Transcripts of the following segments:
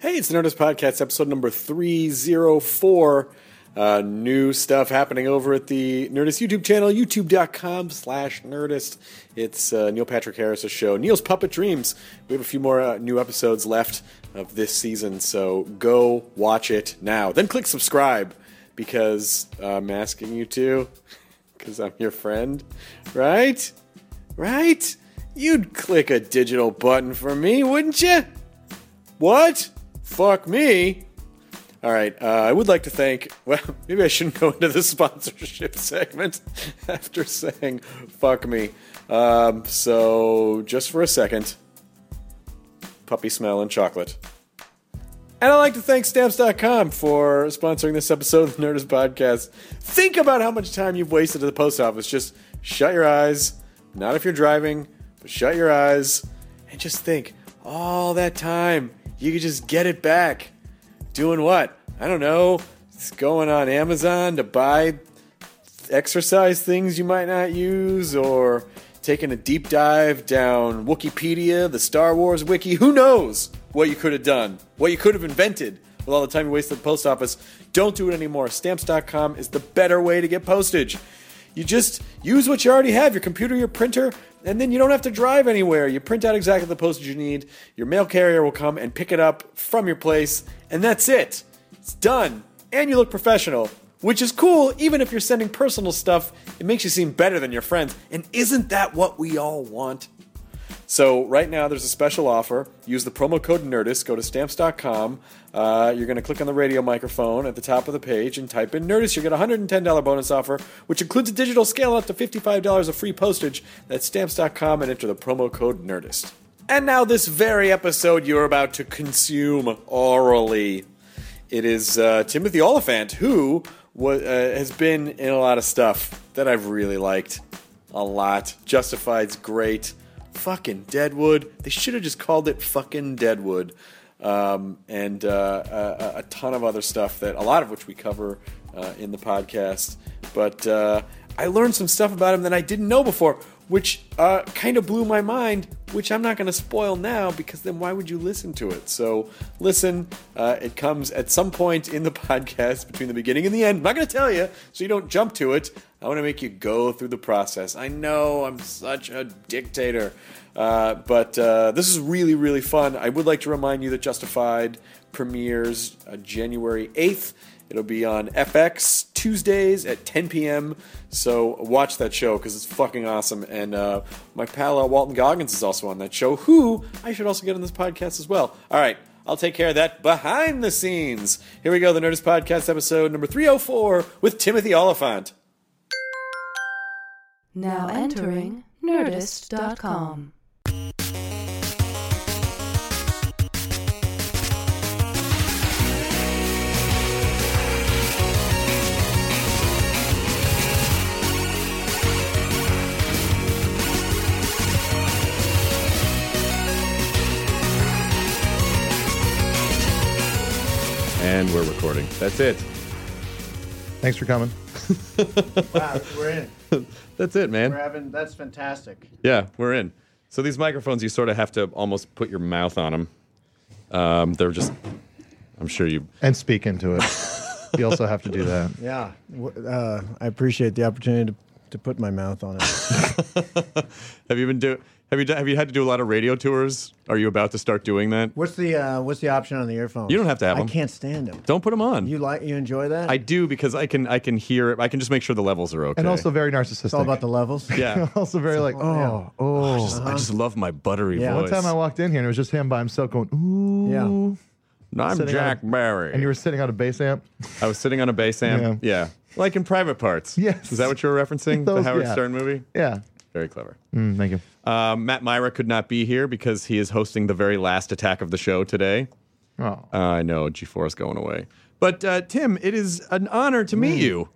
Hey, it's the Nerdist Podcast, episode number 304. Uh, new stuff happening over at the Nerdist YouTube channel, youtube.com slash Nerdist. It's uh, Neil Patrick Harris' show, Neil's Puppet Dreams. We have a few more uh, new episodes left of this season, so go watch it now. Then click subscribe because I'm asking you to, because I'm your friend, right? Right? You'd click a digital button for me, wouldn't you? What? Fuck me. All right. Uh, I would like to thank. Well, maybe I shouldn't go into the sponsorship segment after saying "fuck me." Um, so, just for a second, puppy smell and chocolate. And I'd like to thank Stamps.com for sponsoring this episode of the Nerdist Podcast. Think about how much time you've wasted at the post office. Just shut your eyes. Not if you're driving, but shut your eyes and just think all that time you could just get it back. Doing what? I don't know. It's going on Amazon to buy exercise things you might not use, or taking a deep dive down Wikipedia, the Star Wars wiki. Who knows what you could have done, what you could have invented with all the time you wasted at the post office. Don't do it anymore. Stamps.com is the better way to get postage. You just use what you already have your computer, your printer, and then you don't have to drive anywhere. You print out exactly the postage you need. Your mail carrier will come and pick it up from your place, and that's it. It's done. And you look professional, which is cool even if you're sending personal stuff. It makes you seem better than your friends. And isn't that what we all want? So right now there's a special offer. Use the promo code Nerdist. Go to stamps.com. Uh, you're going to click on the radio microphone at the top of the page and type in Nerdist. You get a $110 bonus offer, which includes a digital scale up to $55 of free postage. That's stamps.com and enter the promo code Nerdist. And now this very episode you're about to consume orally. It is uh, Timothy Olyphant who wa- uh, has been in a lot of stuff that I've really liked a lot. Justified's great fucking Deadwood. They should have just called it fucking Deadwood. Um, and uh, a, a, ton of other stuff that a lot of which we cover uh, in the podcast. But uh, I learned some stuff about him that I didn't know before, which uh, kind of blew my mind. Which I'm not going to spoil now because then why would you listen to it? So listen. Uh, it comes at some point in the podcast between the beginning and the end. I'm not going to tell you, so you don't jump to it. I want to make you go through the process. I know I'm such a dictator, uh, but uh, this is really, really fun. I would like to remind you that Justified premieres uh, January 8th. It'll be on FX Tuesdays at 10 p.m. So watch that show because it's fucking awesome. And uh, my pal uh, Walton Goggins is also on that show, who I should also get on this podcast as well. All right. I'll take care of that behind the scenes. Here we go, the Nerdist Podcast episode number 304 with Timothy Olyphant. Now entering Nerdist.com. And we're recording. That's it. Thanks for coming. Wow, we're in. That's it, man. We're having. That's fantastic. Yeah, we're in. So these microphones, you sort of have to almost put your mouth on them. Um, they're just. I'm sure you. And speak into it. you also have to do that. Yeah, uh, I appreciate the opportunity to to put my mouth on it. Have you been do? Have you done, have you had to do a lot of radio tours? Are you about to start doing that? what's the uh, What's the option on the earphones? You don't have to have I them. can't stand them. Don't put them on. You like? You enjoy that? I do because I can I can hear it. I can just make sure the levels are okay. And also very narcissistic. it's all about the levels. yeah. also very like, oh, oh. I just, I just love my buttery voice. Yeah. One voice. time I walked in here and it was just him by himself going, ooh. Yeah. No, I'm sitting Jack on- Barry. And you were sitting on a bass amp. I was sitting on a bass amp. Yeah. Like in Private Parts. Yes. Is that what you were referencing? the Howard yeah. Stern movie? Yeah. Very clever. Mm, thank you. Um, Matt Mira could not be here because he is hosting the very last attack of the show today. Oh. Uh, I know G4 is going away. But uh, Tim, it is an honor to Mm. meet you.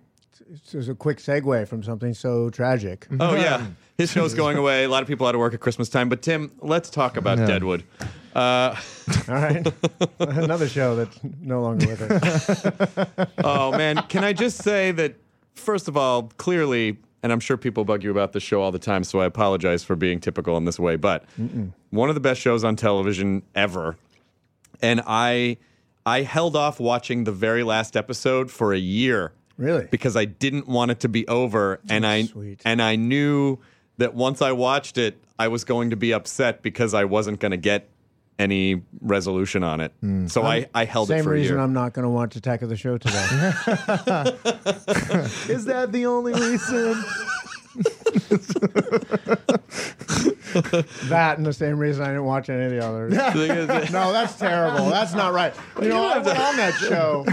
This is a quick segue from something so tragic. Oh yeah, his show's going away. A lot of people out of work at Christmas time. But Tim, let's talk about Yeah. Deadwood. Uh, All right, another show that's no longer with us. oh man, can I just say that first of all, clearly, and I'm sure people bug you about this show all the time, so I apologize for being typical in this way. But one of the best shows on television ever, and I, I held off watching the very last episode for a year. Really? because I didn't want it to be over, and I sweet. and I knew that once I watched it, I was going to be upset because I wasn't going to get any resolution on it. So I, I held it Same for a reason year. I'm not going to watch Attack of the Show today. Is that the only reason? that and the same reason I didn't watch any of the others. No, that's terrible. That's not right. You know, I went on that show,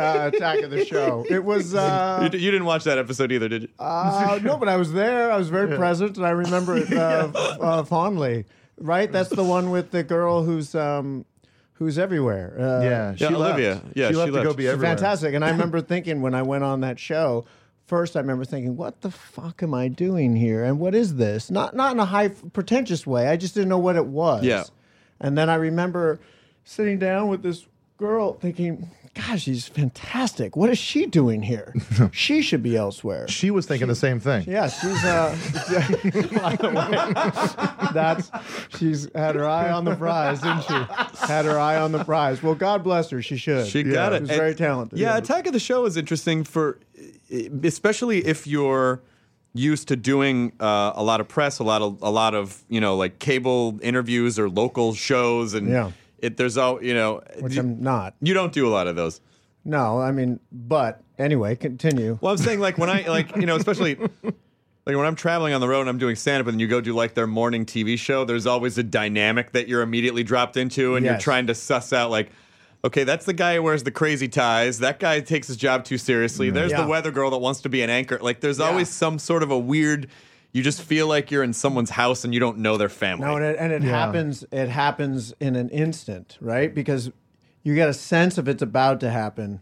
uh, Attack of the Show. It was. Uh, you, you didn't watch that episode either, did you? Uh, no, but I was there. I was very present, and I remember it uh, uh, fondly. Right? That's the one with the girl who's um, who's everywhere. Uh, Yeah. She Yeah, left. Olivia. Yeah, she she left to go left. be She's everywhere. fantastic. And I remember thinking when I went on that show, first I remember thinking, "What the fuck am I doing here? And what is this?" Not not in a high pretentious way. I just didn't know what it was. Yeah. And then I remember sitting down with this girl, thinking. Gosh, she's fantastic. What is she doing here? she should be elsewhere. She was thinking the same thing. Yeah, she's uh, by the way, that's she's had her eye on the prize, didn't she? Had her eye on the prize. Well, God bless her. She should. She got it. She was And- very talented. Yeah, Attack of the Show is interesting for, especially if you're used to doing uh, a lot of press, a lot of a lot of you know like cable interviews or local shows, and Yeah. It there's all you know. which you, I'm not. you don't do a lot of those. No, I mean, but anyway, continue. Well, I'm saying like when I like you know especially. Like when I'm traveling on the road and I'm doing stand up and you go do like their morning TV show, there's always a dynamic that you're immediately dropped into and you're trying to suss out like, okay, that's the guy who wears the crazy ties. That guy takes his job too seriously. There's Yeah. the weather girl that wants to be an anchor. Like there's always some sort of a weird you just feel like you're in someone's house and you don't know their family. No, and it, and it happens. It happens in an instant, right? Because you get a sense of it's about to happen.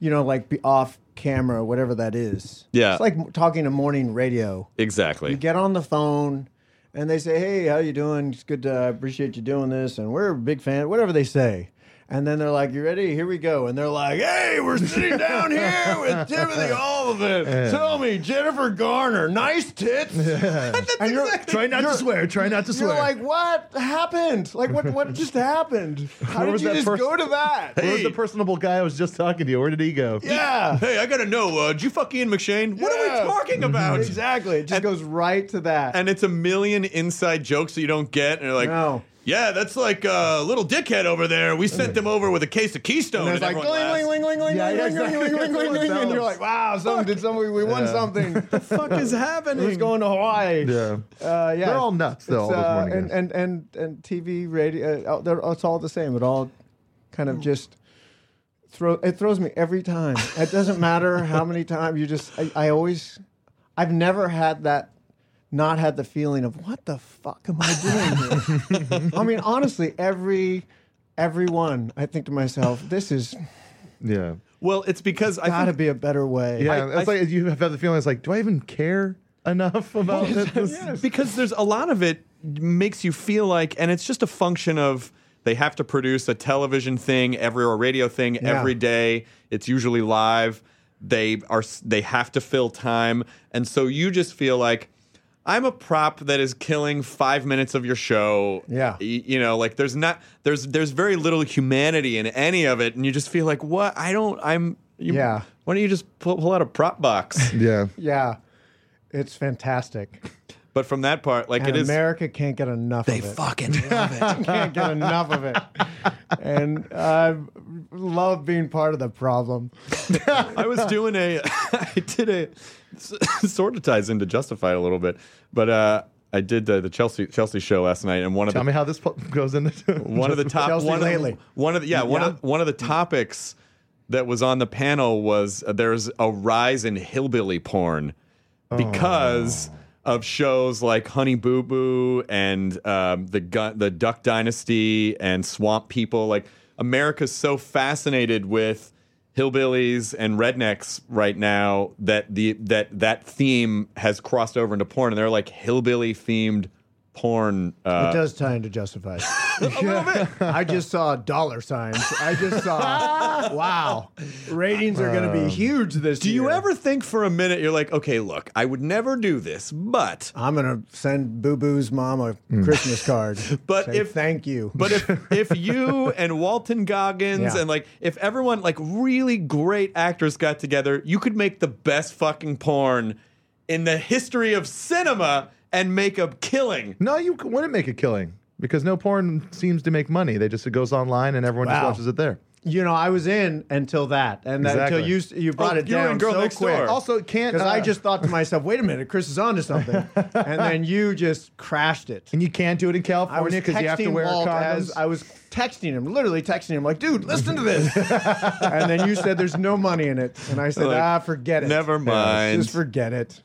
You know, like be off camera, whatever that is. Yeah. it's like talking to morning radio. exactly. You get on the phone, and they say, "Hey, how you doing? It's good. To, I appreciate you doing this, and we're a big fan." Whatever they say. And then they're like, "You ready? Here we go." And they're like, "Hey, we're sitting down here with Timothy Olyphant. Tell me, Jennifer Garner, nice tits." and you're Try not to you're- swear. Try not to swear. You're swear. like, what happened? Like, what what just happened? How Where did you just pers- go to that? Where was the personable guy I was just talking to? Where did he go? Yeah, hey, I gotta know, uh, did you fuck Ian McShane? What are we talking about? exactly. It just And- goes right to that. and it's a million inside jokes that you don't get, and you're like, No. Yeah, that's like a little dickhead over there. We sent them over with a case of Keystone. And it's and like ling, ling, ling, ling, ling, Yeah, ling, ling, ling, ling, ling, ling, what it ling, and you're like, wow, something did something. We won something. What the fuck is happening? Who's going to Hawaii? Yeah. Uh, yeah. They're all nuts, though, all It's, those uh, and, and and and TV, radio, uh, they're, it's all the same. It all kind of just throw. It throws me every time. It doesn't matter how many times you just. I, I always. I've never had that. Not had the feeling of what the fuck am I doing here? I mean, honestly, every everyone, I think to myself, this is Yeah. well, it's because I got to think be a better way. Yeah. I- it's I- like you have the feeling. It's like, do I even care enough about this? because there's a lot of it makes you feel like, and it's just a function of they have to produce a television thing every or radio thing Yeah. every day. It's usually live. They are they have to fill time, and so you just feel like. I'm a prop that is killing five minutes of your show. Yeah. Y- you know, like there's not there's there's very little humanity in any of it, and you just feel like what I don't I'm you, Yeah. Why don't you just pull, pull out a prop box? Yeah. Yeah. It's fantastic. But from that part, like And it is. America can't get enough they of it. They fucking love it. can't get enough of it. And I love being part of the problem. I was doing a, I did a, sort of ties into Justified a little bit, but uh, I did uh, the Chelsea Chelsea show last night, and one of Tell the me how this po- goes into one of the top Chelsea one lately. Of, one of the yeah, one of one of the topics that was on the panel was uh, there's a rise in hillbilly porn because of shows like Honey Boo Boo and um, the Gu- the Duck Dynasty and Swamp People. Like America's so fascinated with hillbillies and rednecks right now that the that that theme has crossed over into porn, and they're like hillbilly themed porn. Uh, it does tie into Justified. I just saw dollar signs. I just saw, wow, ratings are going to be huge this year. Do year. you ever think for a minute you're like, okay, look, I would never do this, but I'm going to send Boo Boo's mom a Christmas card. But Say if- thank you. but if if you and Walton Goggins Yeah. and like if everyone like really great actors got together, you could make the best fucking porn in the history of cinema and make a killing. No, you c- wouldn't make a killing because no porn seems to make money. They just it goes online and everyone just Wow. watches it there. you know, I was in until that, and that- until you you brought Oh, it you were down in Girl so Next quick. Door. Also, it can't because I uh, just thought to myself, wait a minute, Chris is onto something, and then you just crashed it. and you can't do it in I was California because you have to texting wear Walt condoms. as I was texting him, literally texting him, like, dude, listen to this. and then you said there's no money in it, and I said, Like, ah, forget it. never mind. just forget it.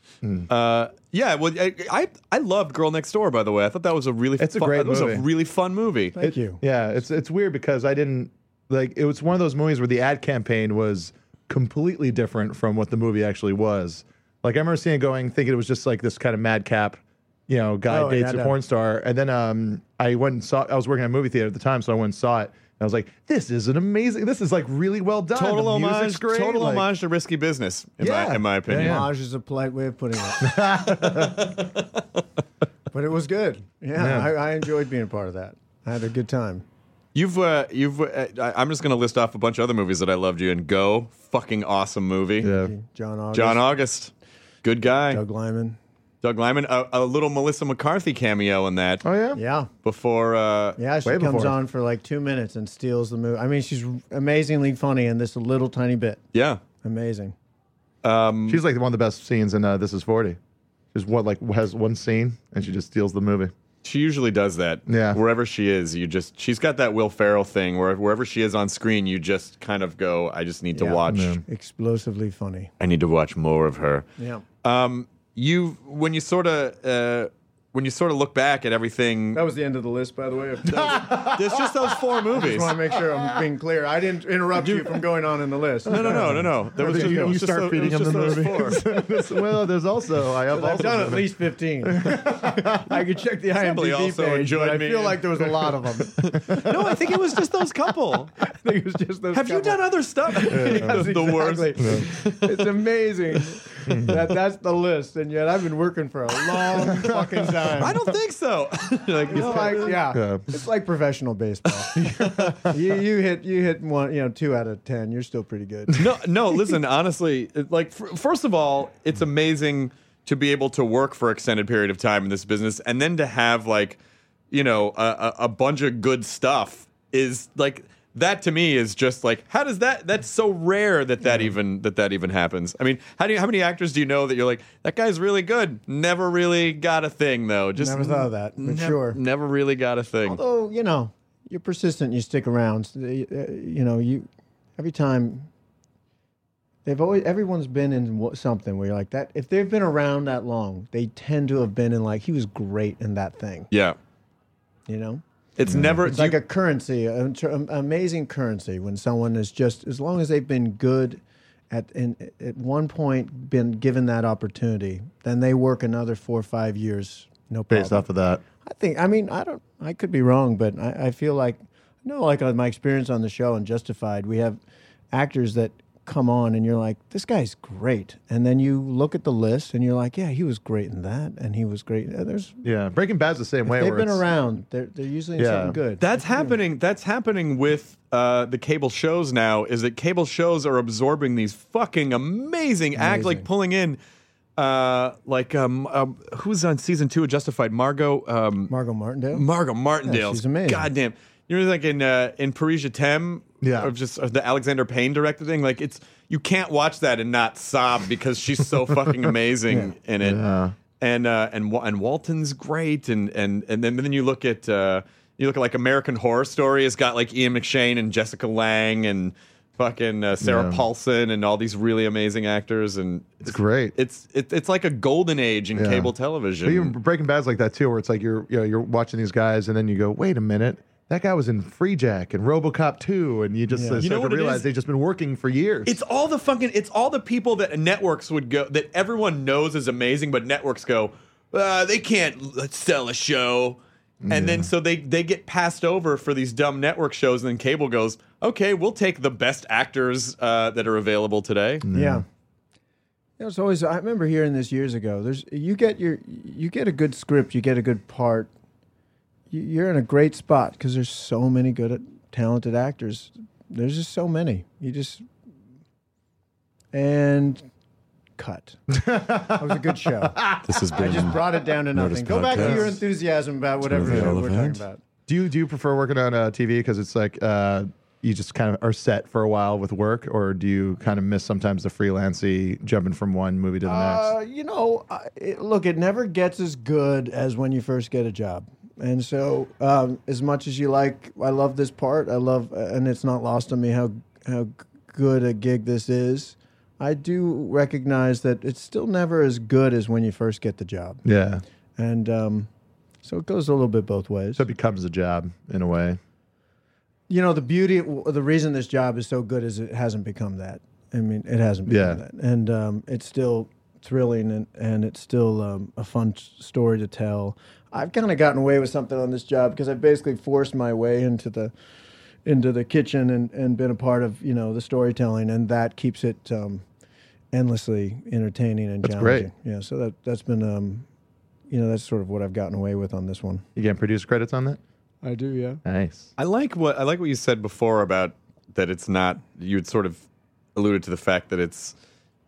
Uh, yeah, well, I, I I loved Girl Next Door. By the way, I thought that was a really It's a fun, great It was a movie. really fun movie. Thank you. Yeah, it's it's weird because I didn't like it was one of those movies where the ad campaign was completely different from what the movie actually was. Like I remember seeing it going, thinking it was just like this kind of madcap, you know, guy Oh, dates yeah, a no. porn star, and then um I went and saw. I was working at a movie theater at the time, so I went and saw it. And I was like, "This is an amazing. This is like really well done. Total the homage, great. total like- homage to Risky Business, in my Yeah. in my opinion. Yeah. Homage is a polite way of putting it. but it was good. Yeah, Yeah. I, I enjoyed being a part of that. I had a good time. You've uh, you've uh, I- I'm just gonna list off a bunch of other movies that I loved you in. Go, fucking awesome movie. Yeah. John August, John August, good guy. Doug, Doug Liman. Liman, a, a little Melissa McCarthy cameo in that. Oh yeah. Yeah. Before uh, Yeah, she Way comes before. on for like two minutes and steals the movie. I mean, she's amazingly funny in this little tiny bit. yeah, Amazing. She's like one of the best scenes in uh, This Is Forty. She's what like has one scene and she just steals the movie. she usually does that. Yeah. wherever she is, you just she's got that Will Ferrell thing where wherever she is on screen, you just kind of go, I just need to watch. Yeah. Explosively funny. I need to watch more of her. Yeah. Um, you when you sort of uh, when you sort of look back at everything, That was the end of the list, by the way. there's just those four I movies. just want to make sure I'm being clear. I didn't interrupt you from going on in the list. No, no, no, no, no. There was just, it you was start those- feeding it was him the movies. four. well, there's also I have I've done at least 15. I could check the Somebody IMDb also page, enjoyed but I me feel like there was a lot of them. No, I think it was just those couple. I think it was just those Have you couple. done other stuff? Yes, the worst. exactly. It's amazing that that's the list, and yet I've been working for a long fucking time. I don't think so. like, It's like, yeah, Yeah. it's like professional baseball. you you hit you hit one, you know, two out of ten. You're still pretty good. no, no. Listen, honestly, it- like f- first of all, it's amazing to be able to work for an extended period of time in this business, and then to have like, you know, a, a, a bunch of good stuff is like that to me is just like how does that that's so rare that that even that that even happens i mean how do you how many actors do you know that you're like that guy's really good never really got a thing though just Never thought of that, but nev- sure. never really got a thing Although you know you're persistent, you stick around. Uh, You know, you every time they've always everyone's been in something where you're like that. If they've been around that long, they tend to have been in like he was great in that thing. yeah You know, it's never it's do you- like a currency, an amazing currency when someone is just as long as they've been good. At, in, at one point, been given that opportunity, then they work another four or five years, no problem. based off of that. I think. I mean, I don't. I could be wrong, but I, I feel like, no, Know, like on my experience on the show and Justified, we have actors that come on and you're like, this guy's great, and then you look at the list and you're like, yeah, he was great in that, and he was great. uh, There's Yeah, Breaking Bad's the same way. they've been around. They're they're usually Yeah. something good. That's happening. That's happening with uh, the cable shows now. Is that cable shows are absorbing these fucking amazing, act like pulling in uh, like um, um, who's on season two of Justified? Margot. Um, Margot Martindale. Margot Martindale. she's amazing. Goddamn. You know, like in uh, in Paris Je t'aime, Yeah. or just the Alexander Payne directed thing. Like it's you can't watch that and not sob because she's so fucking amazing in it. And uh, and and Walton's great, and and and then then you look at uh, you look at like American Horror Story has got like Ian McShane and Jessica Lange and fucking uh, Sarah Yeah. Paulson and all these really amazing actors, and It's great. It's it, it's like a golden age in Yeah. cable But television. even Breaking Bad's like that too, where it's like you're you know, you're watching these guys, and then you go, wait a minute, that guy was in Freejack and RoboCop 2, and you just uh, You know to realize they've just been working for years. It's all the fucking. It's all the people that networks would go that everyone knows is amazing, but networks go, uh, they can't sell a show, and then so they they get passed over for these dumb network shows, and then cable goes, okay, we'll take the best actors uh, that are available today. Yeah. It was always. I remember hearing this years ago. There's you get your you get a good script, you get a good part. You- You're in a great spot because there's so many good, talented actors. There's just so many. You just and cut. that was a good show. This has I just brought it down to nothing. Go back to your enthusiasm about whatever Timothy we're talking about. do you do you prefer working on uh, TV because it's like uh, you just kind of are set for a while with work, or do you kind of miss sometimes the freelancy jumping from one movie to the Uh, next? you know, I- it, look, it never gets as good as when you first get a job. And so, um, as much as you like, I love this part. I love, and it's not lost on me how how good a gig this is. I do recognize that it's still never as good as when you first get the job, Yeah, and um, so it goes a little bit both ways. so it becomes a job in a way. you know, the beauty, the reason this job is so good is it hasn't become that. I mean, it hasn't become Yeah. that, and um, it's still thrilling and and it's still um, a fun story to tell. I've kind of gotten away with something on this job because I've basically forced my way into the into the kitchen and, and been a part of you know the storytelling, and that keeps it um, endlessly entertaining and That's great. challenging. Yeah, so that that's been um, you know that's sort of what I've gotten away with on this one. You getting producer credits on that? I do, yeah. Nice. I like what I like what you said before about that it's not you had sort of alluded to the fact that it's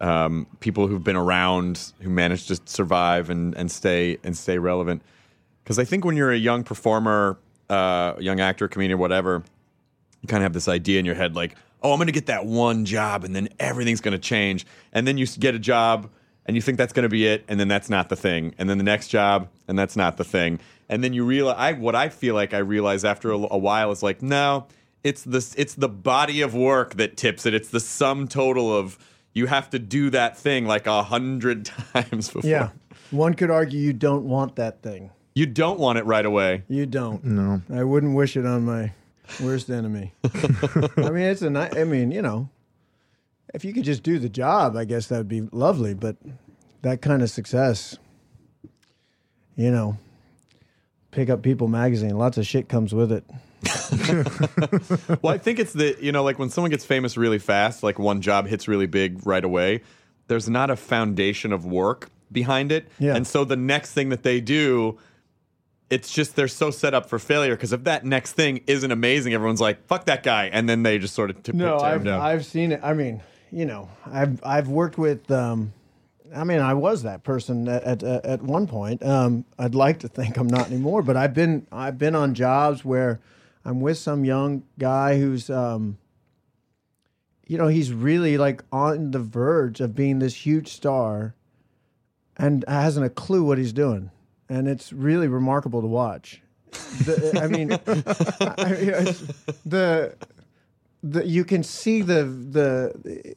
um, people who've been around who manage to survive and, and stay and stay relevant. Because I think when you're a young performer, uh, young actor, comedian, whatever, you kind of have this idea in your head like, oh, I'm going to get that one job and then everything's going to change. And then you get a job and you think that's going to be it, and then that's not the thing. And then the next job, and that's not the thing. And then you realize, I, what I feel like I realize after a, a while is like, no, it's the it's the body of work that tips it. It's the sum total of you have to do that thing like a hundred times before. Yeah, one could argue you don't want that thing. You don't want it right away. You don't. No. I wouldn't wish it on my worst enemy. I mean, it's a ni- I mean, you know, if you could just do the job, I guess that would be lovely. But that kind of success, you know, pick up People magazine. Lots of shit comes with it. well, I think it's the you know like when someone gets famous really fast, like one job hits really big right away. There's not a foundation of work behind it, Yeah. and so the next thing that they do, it's just they're so set up for failure because if that next thing isn't amazing, everyone's like fuck that guy, and then they just sort of tip No, I've down. I've seen it. I mean, you know, I've I've worked with. Um, I mean, I was that person at at, at one point. Um, I'd like to think I'm not anymore, but I've been I've been on jobs where I'm with some young guy who's, um, you know, he's really like on the verge of being this huge star, and hasn't a clue what he's doing, and it's really remarkable to watch. The, I mean, I, the the you can see the the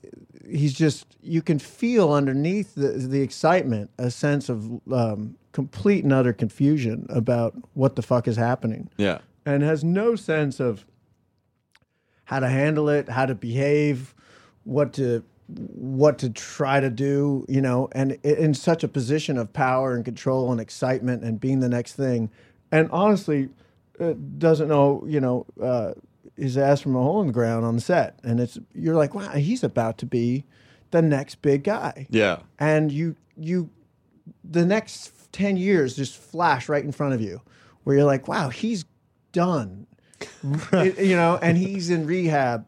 he's just you can feel underneath the the excitement a sense of um, complete and utter confusion about what the fuck is happening yeah, and has no sense of how to handle it, how to behave, what to what to try to do, you know, and in such a position of power and control and excitement and being the next thing, and honestly, doesn't know, you know, uh, his ass from a hole in the ground on the set, and it's you're like, wow, he's about to be the next big guy. Yeah. and you you the next 10 years just flash right in front of you where you're like wow he's done. You know and he's in rehab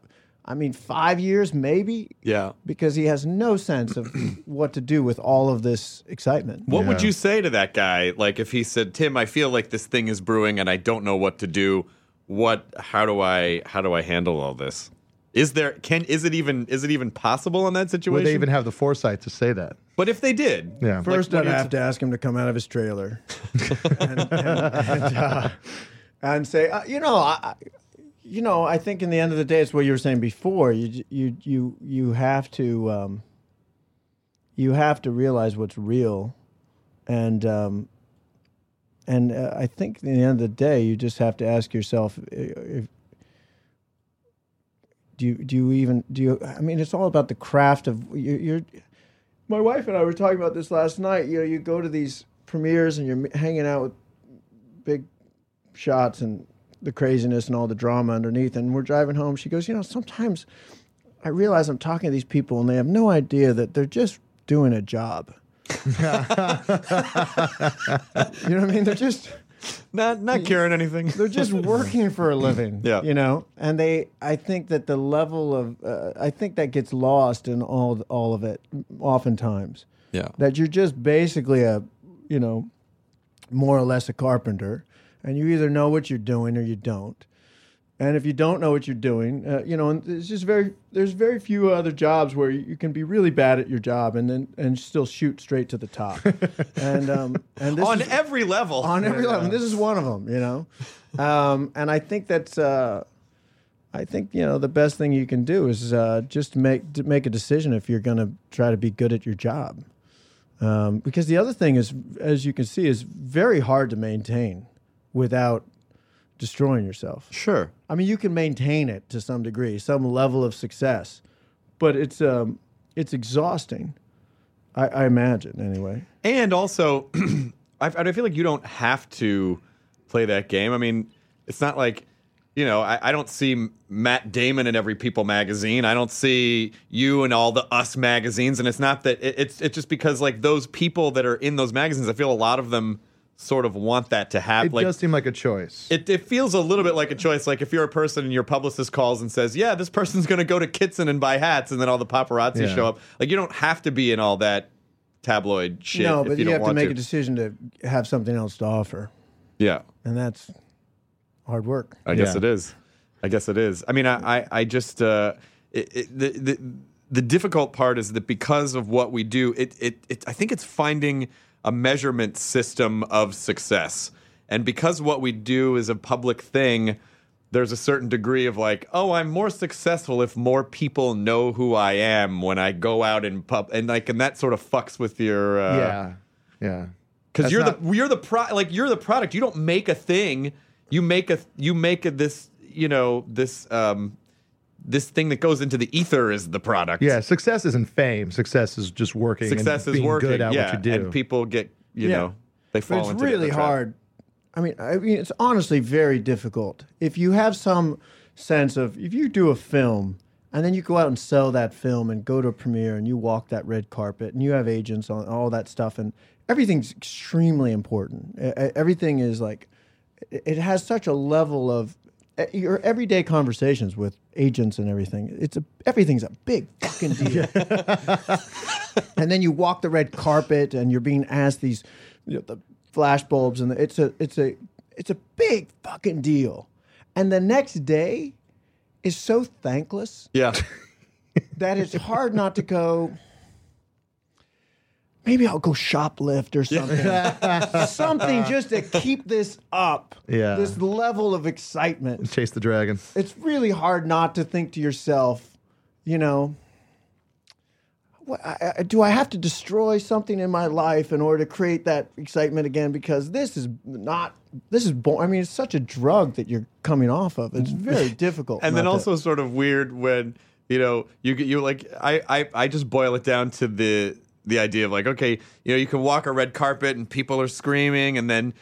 I mean, five years maybe, Yeah. because he has no sense of what to do with all of this excitement. What would you say to that guy? Like if he said, "Tim, I feel like this thing is brewing and I don't know what to do. What how do I how do I handle all this?" Is there can is it even is it even possible in that situation? Would they even have the foresight to say that? But if they did. Yeah. First, what I'd have to ask him to come out of his trailer and, and, and, uh, and say, uh, you know, I, I- you know, I think in the end of the day, it's what you were saying before. You you you you have to um, you have to realize what's real, and um, and uh, I think in the end of the day, you just have to ask yourself uh, if. Do you, do you even do you I mean it's all about the craft of you you're my wife and I were talking about this last night. You know, you go to these premieres and you're hanging out with big shots and the craziness and all the drama underneath. And we're driving home. She goes, you know, sometimes I realize I'm talking to these people and they have no idea that they're just doing a job. you know what I mean? They're just not not caring anything. they're just working for a living. Yeah. you know, and they. I think that the level of uh, I think that gets lost in all all of it, oftentimes. Yeah. That you're just basically a, you know, more or less a carpenter, and you either know what you're doing or you don't. And if you don't know what you're doing, uh, you know, and there's just very there's very few other jobs where you can be really bad at your job and then and still shoot straight to the top. and um, and this On is, every level. on every level. And this is one of them, you know. Um, and I think that's, uh, I think you know, the best thing you can do is uh, just make make a decision if you're going to try to be good at your job. Um, because the other thing is, as you can see, is very hard to maintain without destroying yourself. Sure. I mean, you can maintain it to some degree, some level of success, but it's um, it's exhausting. I, I imagine, anyway. And also, I, I feel like you don't have to play that game. I mean, it's not like, you know, I, I don't see Matt Damon in every People magazine. I don't see you in all the Us magazines. And it's not that it, it's it's just because like those people that are in those magazines, I feel a lot of them sort of want that to happen. It like, does seem like a choice. it, it feels a little bit like a choice. Like if you're a person and your publicist calls and says, "Yeah, this person's going to go to Kitson and buy hats," and then all the paparazzi Yeah. show up. Like you don't have to be in all that tabloid shit. no, if but you, you, don't have to want make a decision to have something else to offer, Yeah, and that's hard work. I guess it is. I guess it is. I mean, I, I, I just uh, it, it, the, the the difficult part is that because of what we do, it, it, it I think it's finding a measurement system of success, and because what we do is a public thing. There's a certain degree of like, oh, I'm more successful if more people know who I am when I go out in pub, and like, and that sort of fucks with your, uh, yeah, yeah. because you're not- the you're the pro like you're the product. You don't make a thing. You make a you make a this you know this um this thing that goes into the ether is the product. Yeah, success isn't fame. Success is just working. success and is being working. good at yeah, what you do. and people get you Yeah. know they But fall it's into really the trap. hard. I mean, I mean, it's honestly very difficult. If you have some sense of, if you do a film and then you go out and sell that film and go to a premiere and you walk that red carpet and you have agents on all that stuff and everything's extremely important. Everything is like, it it has such a level of your everyday conversations with agents and everything. It's a everything's a big fucking deal. and then you walk the red carpet and you're being asked these you know, the flash bulbs and the, it's a it's a it's a big fucking deal and the next day is so thankless Yeah, that it's hard not to go maybe i'll go shoplift or something something just to keep this up Yeah. this level of excitement Chase the dragon. it's really hard not to think to yourself, you know, what, I, I, do I have to destroy something in my life in order to create that excitement again? Because this is not, this is, bo- I mean, it's such a drug that you're coming off of. It's very difficult. and then not to- also sort of weird when you know you get you like I, I I just boil it down to the the idea of like okay you know you can walk a red carpet and people are screaming and then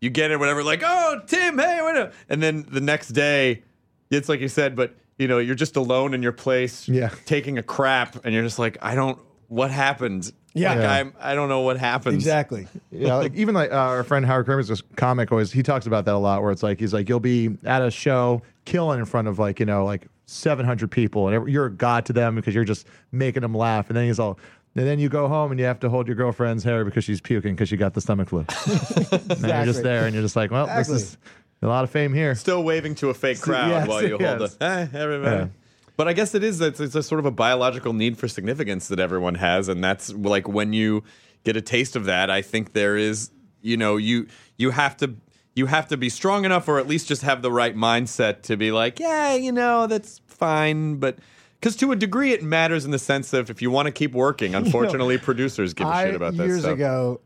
you get it whatever like oh Tim hey what up?" and then the next day it's like you said but you know you're just alone in your place Yeah. taking a crap and you're just like I don't what happened Yeah. like Yeah. I'm I don't know what happened exactly. yeah, like even like uh, our friend Howard Kremer's this comic always he talks about that a lot. Where it's like he's like you'll be at a show, killing in front of like you know like 700 people, and you're a god to them because you're just making them laugh. And then he's all. And then you go home and you have to hold your girlfriend's hair because she's puking because she got the stomach flu. And you're just there and you're just like, well, Exactly. this is a lot of fame here. Still waving to a fake crowd yes, while you hold yes. the hey, everybody. Yeah. But I guess it is it's, it's a sort of a biological need for significance that everyone has, and that's like when you get a taste of that. I think there is, you know, you you have to you have to be strong enough, or at least just have the right mindset to be like, yeah, you know, that's fine, but. Because to a degree, it matters in the sense of if you want to keep working. Unfortunately, producers give a I, shit about that years stuff. ago,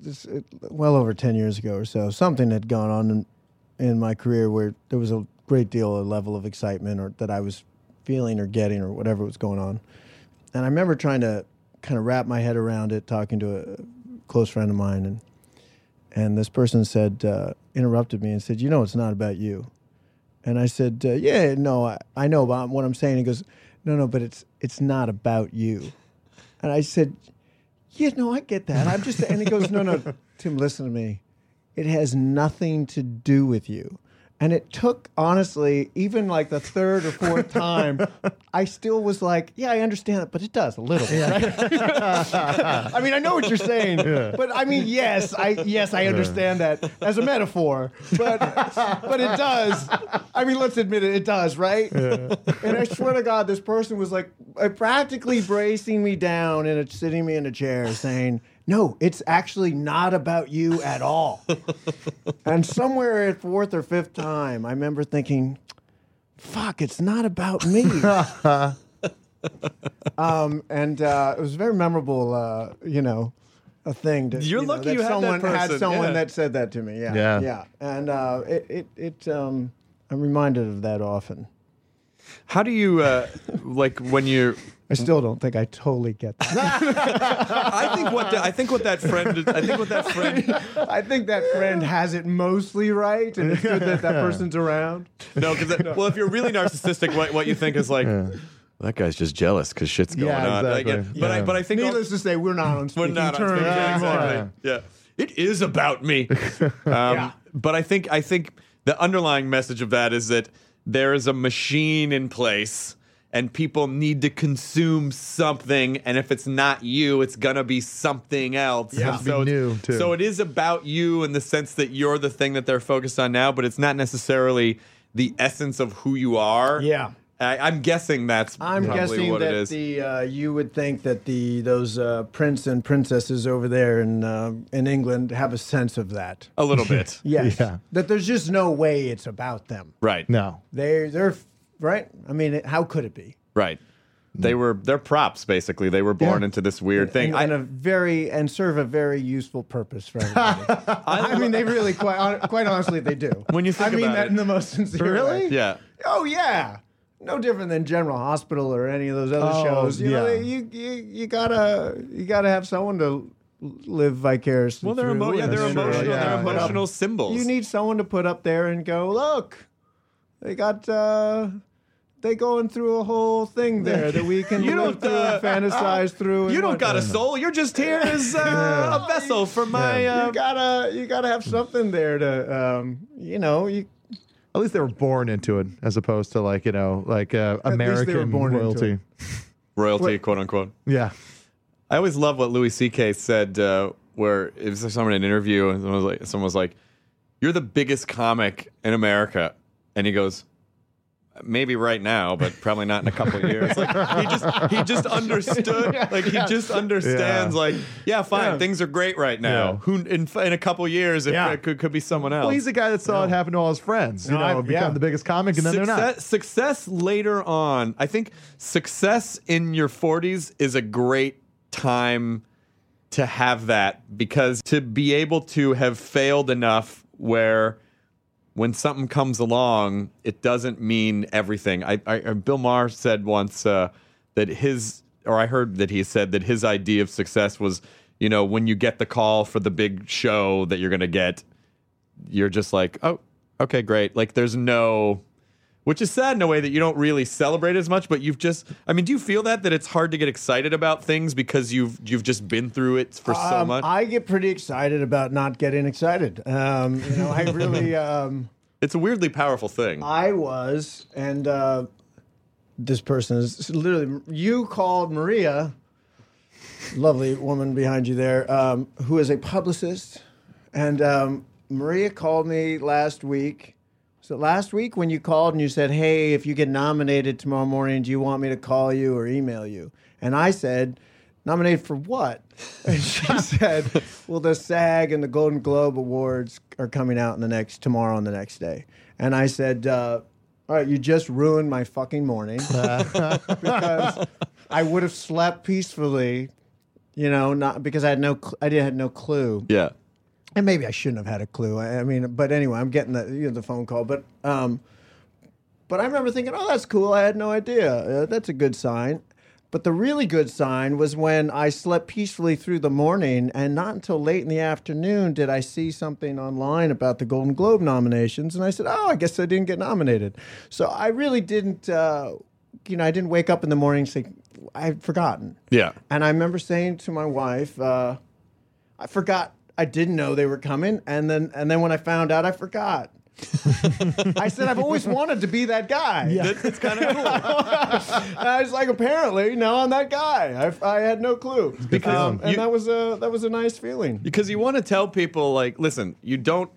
this, it, well over ten years ago or so, something had gone on in, in my career where there was a great deal of level of excitement or that I was feeling or getting or whatever was going on, and I remember trying to kind of wrap my head around it, talking to a close friend of mine, and and this person said uh, interrupted me and said, "You know, it's not about you." And I said, uh, "Yeah, no, I, I know about what I'm saying." He goes, "No, no, but it's it's not about you." And I said, "Yeah, no, I get that. I'm just." And he goes, "No, no, Tim, listen to me. It has nothing to do with you." And it took, honestly, even like the third or fourth time, I still was like, "Yeah, I understand that, but it does a little bit." Right? I mean, I know what you're saying, but I mean, yes, I yes, I understand that as a metaphor, but but it does. I mean, let's admit it, it does, right? And I swear to God, this person was like uh, practically bracing me down and sitting me in a chair, saying, "No, it's actually not about you at all." and somewhere at fourth or fifth time, I remember thinking, "Fuck, it's not about me." um, and uh, it was very memorable, uh, you know, a thing. To, You're you know, lucky that you had that someone had someone yeah. that said that to me. Yeah, Yeah. yeah. And uh, it, it, it, um, I'm reminded of that often. How do you uh, like when you're I still don't think I totally get that. I think what the, I think what that friend I think what that friend I think that friend has it mostly right, and it's good that that person's around. no because well if you're really narcissistic what what you think is like that guy's just jealous because shit's going Yeah, on Like, exactly. but I but I think Needless to say, we're not on we're speaking not on terms speaking- yeah, exactly yeah it is about me um, but I think I think the underlying message of that is that there is a machine in place. And people need to consume something, and if it's not you, it's gonna be something else. Yeah. And be so, it's- new, too. so it is about you in the sense that you're the thing that they're focused on now, but it's not necessarily the essence of who you are. Yeah. I, I'm guessing that's I'm probably guessing what it that is. the uh, you would think that the those uh, prince and princesses over there in uh, in England have a sense of that. a little bit, Yes, Yeah. that there's just no way it's about them. right? No. They they're right. I mean, it, how could it be? right. They were they're props basically. They were born Yeah. into this weird thing. and, I, and a very and serve a very useful purpose for everybody. I, mean, they really quite hon- quite honestly they do. When you think I mean about that it. in the most sincere Really? way. yeah. Oh yeah. No different than General Hospital or any of those other Oh, shows. You know, yeah. you, you you gotta you gotta have someone to live vicariously. Well, they're through, emo- yeah, and they're then- emotional. yeah, they're yeah. emotional symbols. You need someone to put up there and go, look, they got uh they going through a whole thing there that we can You don't, through uh, and fantasize through. and You don't got a soul. You're just here as uh, a vessel for my. Uh, you gotta you gotta have something there to um you know you At least they were born into it, as opposed to like you know, like uh, least they were American born into royalty. it. royalty, quote unquote. Yeah. I always love what Louis C.K. said, uh, where it was someone in an interview, and someone was like, someone was like, "You're the biggest comic in America," and he goes, "Maybe right now, but probably not in a couple of years." Like he just he just understood, like he just understands, Yeah. like, yeah, fine, Yeah. things are great right now. Yeah. Who in in a couple of years, it, Yeah. it could could be someone else. Well, he's the guy that saw it happen to all his friends. You No, know, I- become yeah. the biggest comic, and then they're not. success, success later on. I think success in your 40s is a great time to have that because to be able to have failed enough where when something comes along, it doesn't mean everything. I, I uh, Bill Maher said once uh, that his, or I heard that he said that his idea of success was, you know, when you get the call for the big show that you're going to get, you're just like, oh, okay, great. Like there's no, which is sad in a way that you don't really celebrate as much. But you've just, I mean, do you feel that that it's hard to get excited about things because you've you've just been through it for so Um, much? I get pretty excited about not getting excited. Um, you know, I really, um, It's a weirdly powerful thing. I was, and uh, this person is literally. You called Maria, lovely woman behind you there, um, who is a publicist, and um, Maria called me last week. Was it last week when you called and you said, "Hey, if you get nominated tomorrow morning, do you want me to call you or email you?" And I said. Nominated for what? And she said, "Well, the SAG and the Golden Globe Awards are coming out in the next tomorrow and the next day." And I said, uh, "All right, you just ruined my fucking morning because I would have slept peacefully, you know, not because I had no, cl- I did had no clue, yeah. And maybe I shouldn't have had a clue. I, I mean, but anyway, I'm getting the you know, the phone call, but um, but I remember thinking, oh, that's cool. I had no idea. Uh, that's a good sign. But the really good sign was when I slept peacefully through the morning, and not until late in the afternoon did I see something online about the Golden Globe nominations, and I said, "Oh, I guess I didn't get nominated." So I really didn't, uh, you know, I didn't wake up in the morning and say I'd forgotten. Yeah. And I remember saying to my wife, uh, "I forgot. I didn't know they were coming." And then, and then when I found out, I forgot. I said, "I've always wanted to be that guy." It's, it's kind of cool. And I was like, apparently, now I'm that guy. I, I had no clue. Because Um, and you- that was a that was a nice feeling. because you want to tell people like listen you don't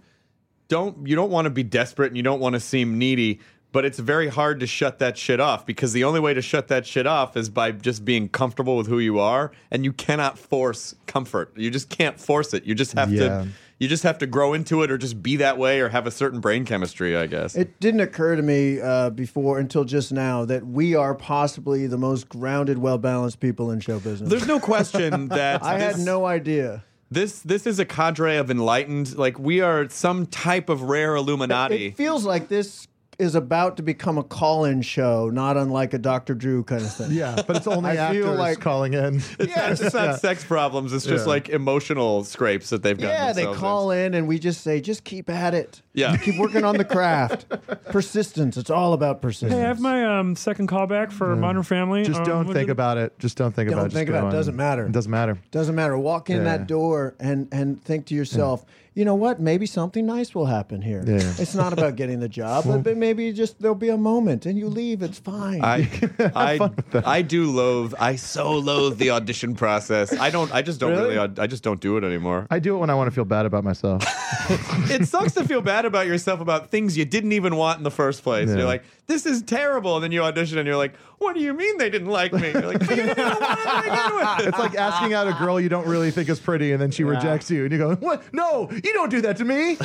don't you don't want to be desperate and you don't want to seem needy but it's very hard to shut that shit off because the only way to shut that shit off is by just being comfortable with who you are and you cannot force comfort you just can't force it you just have Yeah. to you just have to grow into it or just be that way or have a certain brain chemistry i guess It didn't occur to me uh, before until just now that we are possibly the most grounded, well balanced people in show business. there's no question that I had no idea. this this is a cadre of enlightened like we are some type of rare illuminati It feels like this is about to become a call-in show, not unlike a Dr. Drew kind of thing. Yeah, but it's only I feel actors like- calling in. Yeah, it's just not sex problems. It's just Yeah. like emotional scrapes that they've got. Yeah, they call in and we just say, just keep at it. Yeah. keep working on the craft. Persistence. It's all about persistence. Hey, I have my um, second callback for Modern Family. Just Um, don't think it- about it. Just don't think Don't about it. think about go it. Doesn't matter. It doesn't matter. Doesn't matter. Walk in Yeah. that door and and think to yourself, you know what? Maybe something nice will happen here. Yeah. It's not about getting the job, but, but maybe just there'll be a moment and you leave. It's fine. I I, I do loathe. I so loathe the audition process. I don't. I just don't really. Really? I just don't do it anymore. I do it when I want to feel bad about myself. it sucks to feel bad about yourself about things you didn't even want in the first place. Yeah. You're like, this is terrible, and then you audition, and you're like, what do you mean they didn't like me? You're like, "But you didn't even want it to begin. It's like asking out a girl you don't really think is pretty, and then she rejects you, and you go, "What? No, you don't do that to me."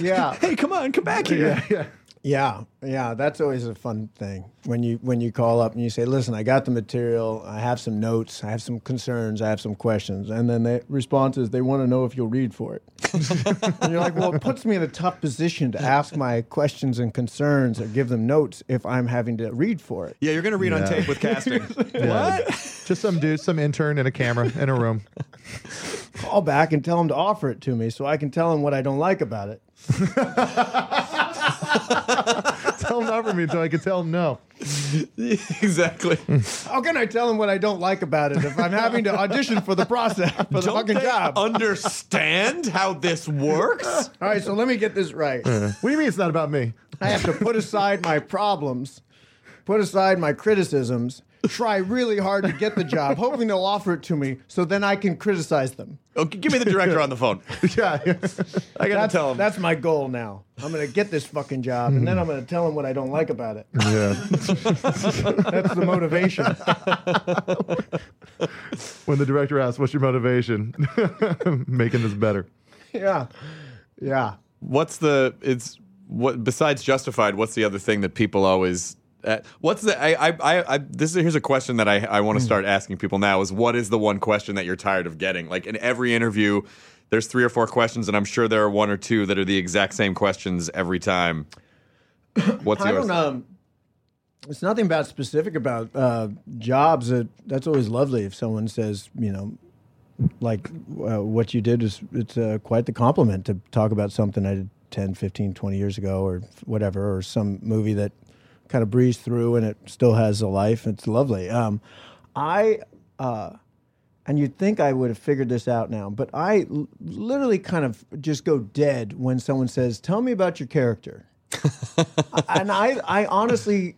yeah. hey, come on, come back here. yeah, yeah. Yeah, yeah, that's always a fun thing when you when you call up and you say, "Listen, I got the material. I have some notes. I have some concerns. I have some questions." And then the response is, "They want to know if you'll read for it." and you're like, "Well, it puts me in a tough position to ask my questions and concerns or give them notes if I'm having to read for it." Yeah, you're gonna read on tape with casting. What? Just some dude, some intern in a camera in a room. Call back and tell them to offer it to me so I can tell them what I don't like about it. Tell him not for me until I can tell him no. exactly. How can I tell him what I don't like about it if I'm having to audition for the process for the Don't fucking they job? understand how this works? All right, so let me get this right. What do you mean it's not about me? I have to put aside my problems, put aside my criticisms, try really hard to get the job, hoping they'll offer it to me so then I can criticize them. Oh, okay, give me the director on the phone. Yeah, yeah. I gotta That's, tell him. that's my goal now. I'm to get this fucking job and then I'm to tell him what I don't like about it. yeah. That's the motivation. When the director asks, "What's your motivation?" Making this better. Yeah. Yeah. what's the it's what besides justified what's the other thing that people always uh, what's the I, I I I this is here's a question that I I want to start asking people now is what is the one question that you're tired of getting? Like in every interview there's three or four questions and I'm sure there are one or two that are the exact same questions every time. What's I yours? don't um it's nothing about specific about uh, jobs. That that's always lovely if someone says, you know, like uh, what you did is it's uh, quite the compliment to talk about something I did 10, 15, 20 years ago or whatever, or some movie that kind of breeze through and it still has a life. It's lovely. Um, I uh, and you'd think I would have figured this out now, but I l- literally kind of just go dead when someone says, "Tell me about your character." and I, I honestly,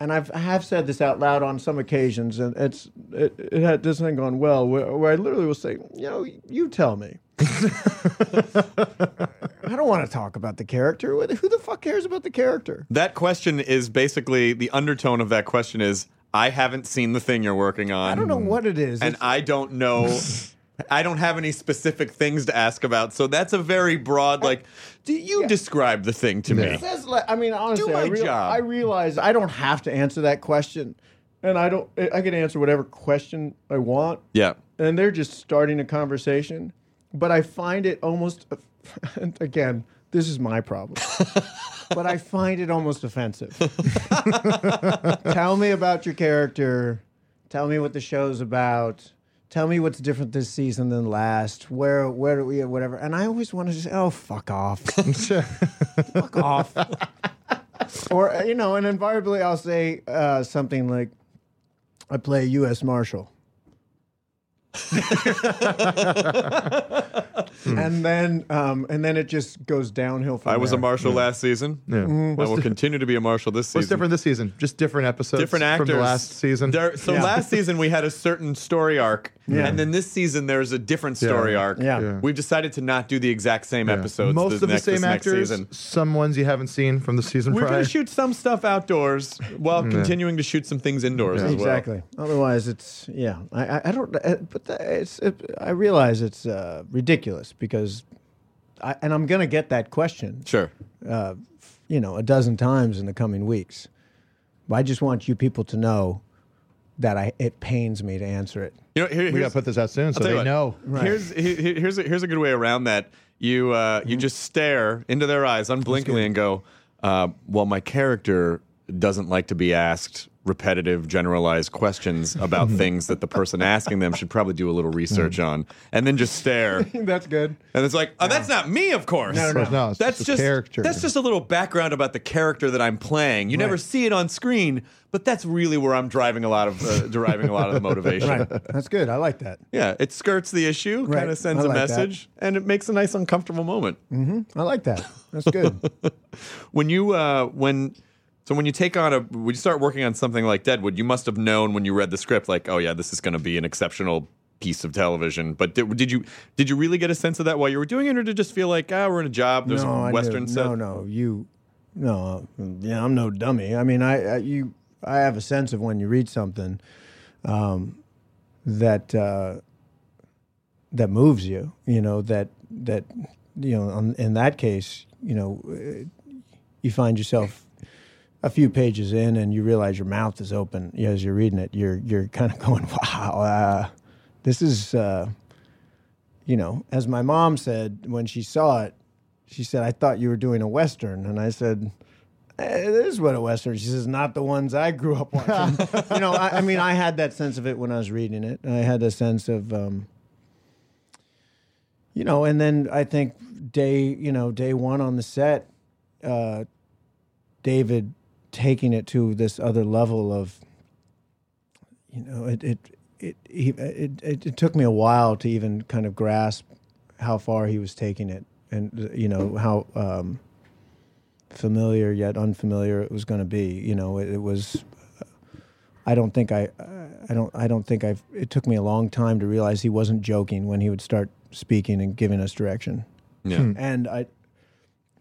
and I've I have said this out loud on some occasions, and it's it, it had this thing gone well where, where I literally will say, you know, you tell me. I don't want to talk about the character. Who the fuck cares about the character? That question is basically the undertone of that question is I haven't seen the thing you're working on. I don't know what it is. and It's- I don't know. I don't have any specific things to ask about. So that's a very broad, like, do you describe the thing to me? It says, like, I mean, honestly, I, my job. I realize I don't have to answer that question, and I don't. I can answer whatever question I want, Yeah. and they're just starting a conversation. But I find it almost, and again, this is my problem. but I find it almost offensive. Tell me about your character. Tell me what the show's about. Tell me what's different this season than last. Where, where do we, whatever. And I always want to just, oh, fuck off. fuck off. or, you know, and invariably I'll say uh, something like, I play a U.S. Marshal. And then, um, and then it just goes downhill from I was a there. marshal last season. Yeah. I will continue to be a marshal this season. What's different this season? Just different episodes different actors from the last season. There, so Yeah. last season we had a certain story arc, Yeah. and then this season there's a different story Yeah. arc. Yeah. Yeah. We've decided to not do the exact same Yeah. episodes. Most this of next, the this same next actors. season. Some ones you haven't seen from the season We're prior. going to shoot some stuff outdoors while continuing to shoot some things indoors as well. Exactly. Otherwise, it's yeah. I I, I don't. uh, But the, it's. It, I realize it's uh, ridiculous because, I, and I'm gonna get that question. Sure. Uh, you know, a dozen times in the coming weeks. But I just want you people to know that I it pains me to answer it. You know, here, we got here's, to put this out soon so tell you they what. know. Here's he- he- here's a, here's a good way around that. You uh, Mm-hmm. you just stare into their eyes unblinkingly and go, uh, "Well, my character doesn't like to be asked repetitive, generalized questions about things that the person asking them should probably do a little research Mm-hmm. on," and then just stare. That's good. And it's like, oh, that's not me, of course. No, no, No, it's that's just just a character. That's just a little background about the character that I'm playing. You never Right. see it on screen, but that's really where I'm driving a lot of uh, deriving a lot of the motivation. Right. That's good. I like that. Yeah, it skirts the issue, Right. kind of sends I a like that. message, and it makes a nice uncomfortable moment. I like that. That's good. When you uh, when so when you take on a when you start working on something like Deadwood, you must have known when you read the script, like, oh yeah, this is going to be an exceptional piece of television. But did, did you did you really get a sense of that while you were doing it, or did it just feel like, ah, we're in a job, there's no, a western set? No, no, you, no, yeah, I'm no dummy. I mean, I, I you, I have a sense of when you read something, um, that uh, that moves you. You know that that you know on, in that case, you know, uh, you find yourself a few pages in and you realize your mouth is open as you're reading it. You're you're kind of going, wow, uh, this is. Uh, you know, as my mom said when she saw it, she said, I thought you were doing a Western. And I said, eh, It is what a Western. She says, Not the ones I grew up watching. you know, I, I mean, I had that sense of it when I was reading it. I had a sense of, um, you know, and then I think day, you know, day one on the set, uh, David taking it to this other level of, you know, it, it, it, he, it, it, it took me a while to even kind of grasp how far he was taking it and, uh, you know, how um, familiar yet unfamiliar it was going to be. You know, it, it was, I don't think I, I don't, I don't think I've, it took me a long time to realize he wasn't joking when he would start speaking and giving us direction. Yeah. And I,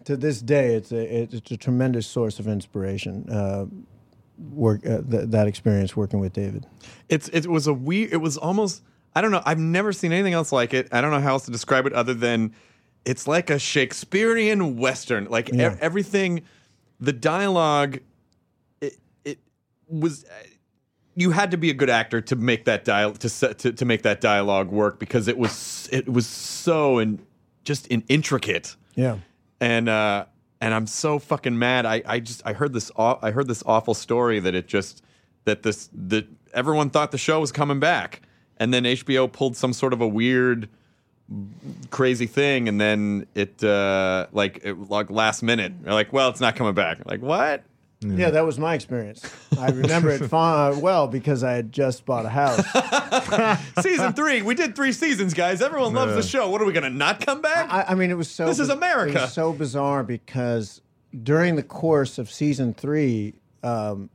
to this day, it's a, it's a tremendous source of inspiration. Uh, work uh, th- that experience working with David. It's it was a weird. It was almost. I don't know. I've never seen anything else like it. I don't know how else to describe it other than it's like a Shakespearean western. Like e- everything, the dialogue. It it was. You had to be a good actor to make that dial to set to, to make that dialogue work because it was it was so and just in intricate Yeah. And uh and I'm so fucking mad. I I just I heard this aw- I heard this awful story that it just that this that everyone thought the show was coming back, and then HBO pulled some sort of a weird crazy thing, and then it uh like it, like last minute they're like, well, it's not coming back. Like what? Yeah, that was my experience. I remember it fa- well because I had just bought a house. Season three, we did three seasons, guys. Everyone loves the show. What are we gonna not come back? I, I mean, it was so. This is America. It was so bizarre because during the course of season three, um,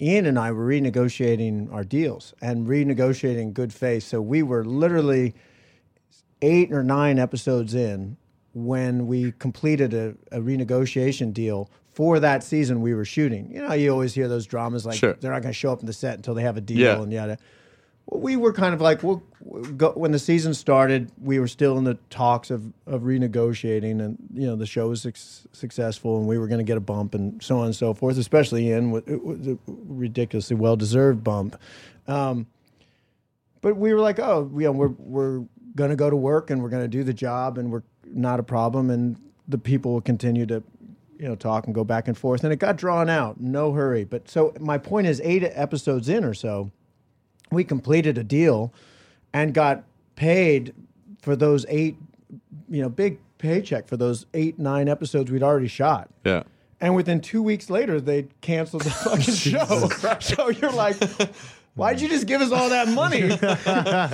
Ian and I were renegotiating our deals and renegotiating good faith. So we were literally eight or nine episodes in when we completed a, a renegotiation deal for that season we were shooting. You know, you always hear those dramas like Sure. they're not going to show up in the set until they have a deal Yeah. and yada. Well, we were kind of like, well, go, when the season started, we were still in the talks of, of renegotiating, and you know the show was suc successful, and we were going to get a bump, and so on and so forth. Especially in with- it ridiculously well deserved bump. Um, but we were like, oh, you know, we're we're going to go to work, and we're going to do the job, and we're not a problem, and the people will continue to. You know, talk and go back and forth, and it got drawn out. No hurry, but so my point is, eight episodes in or so, we completed a deal and got paid for those eight, you know, big paycheck for those eight, nine episodes we'd already shot. Yeah. And within two weeks later, they canceled the fucking show. So you're like, why'd you just give us all that money?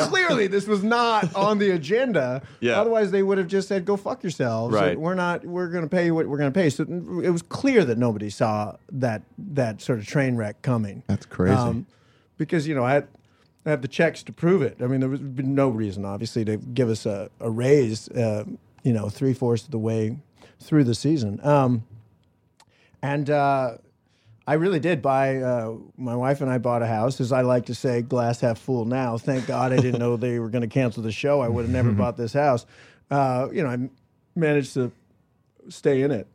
Clearly, this was not on the agenda. Yeah. Otherwise, they would have just said, go fuck yourselves. Right. We're not, we're going to pay you what we're going to pay. So it was clear that nobody saw that, that sort of train wreck coming. That's crazy. Um, because, you know, I had, I have the checks to prove it. I mean, there was been no reason, obviously, to give us a, a raise, uh, you know, three fourths of the way through the season. Um, and uh, I really did buy, uh, my wife and I bought a house. As I like to say, glass half full now. Thank God I didn't know they were going to cancel the show. I would have never bought this house. Uh, you know, I managed to stay in it.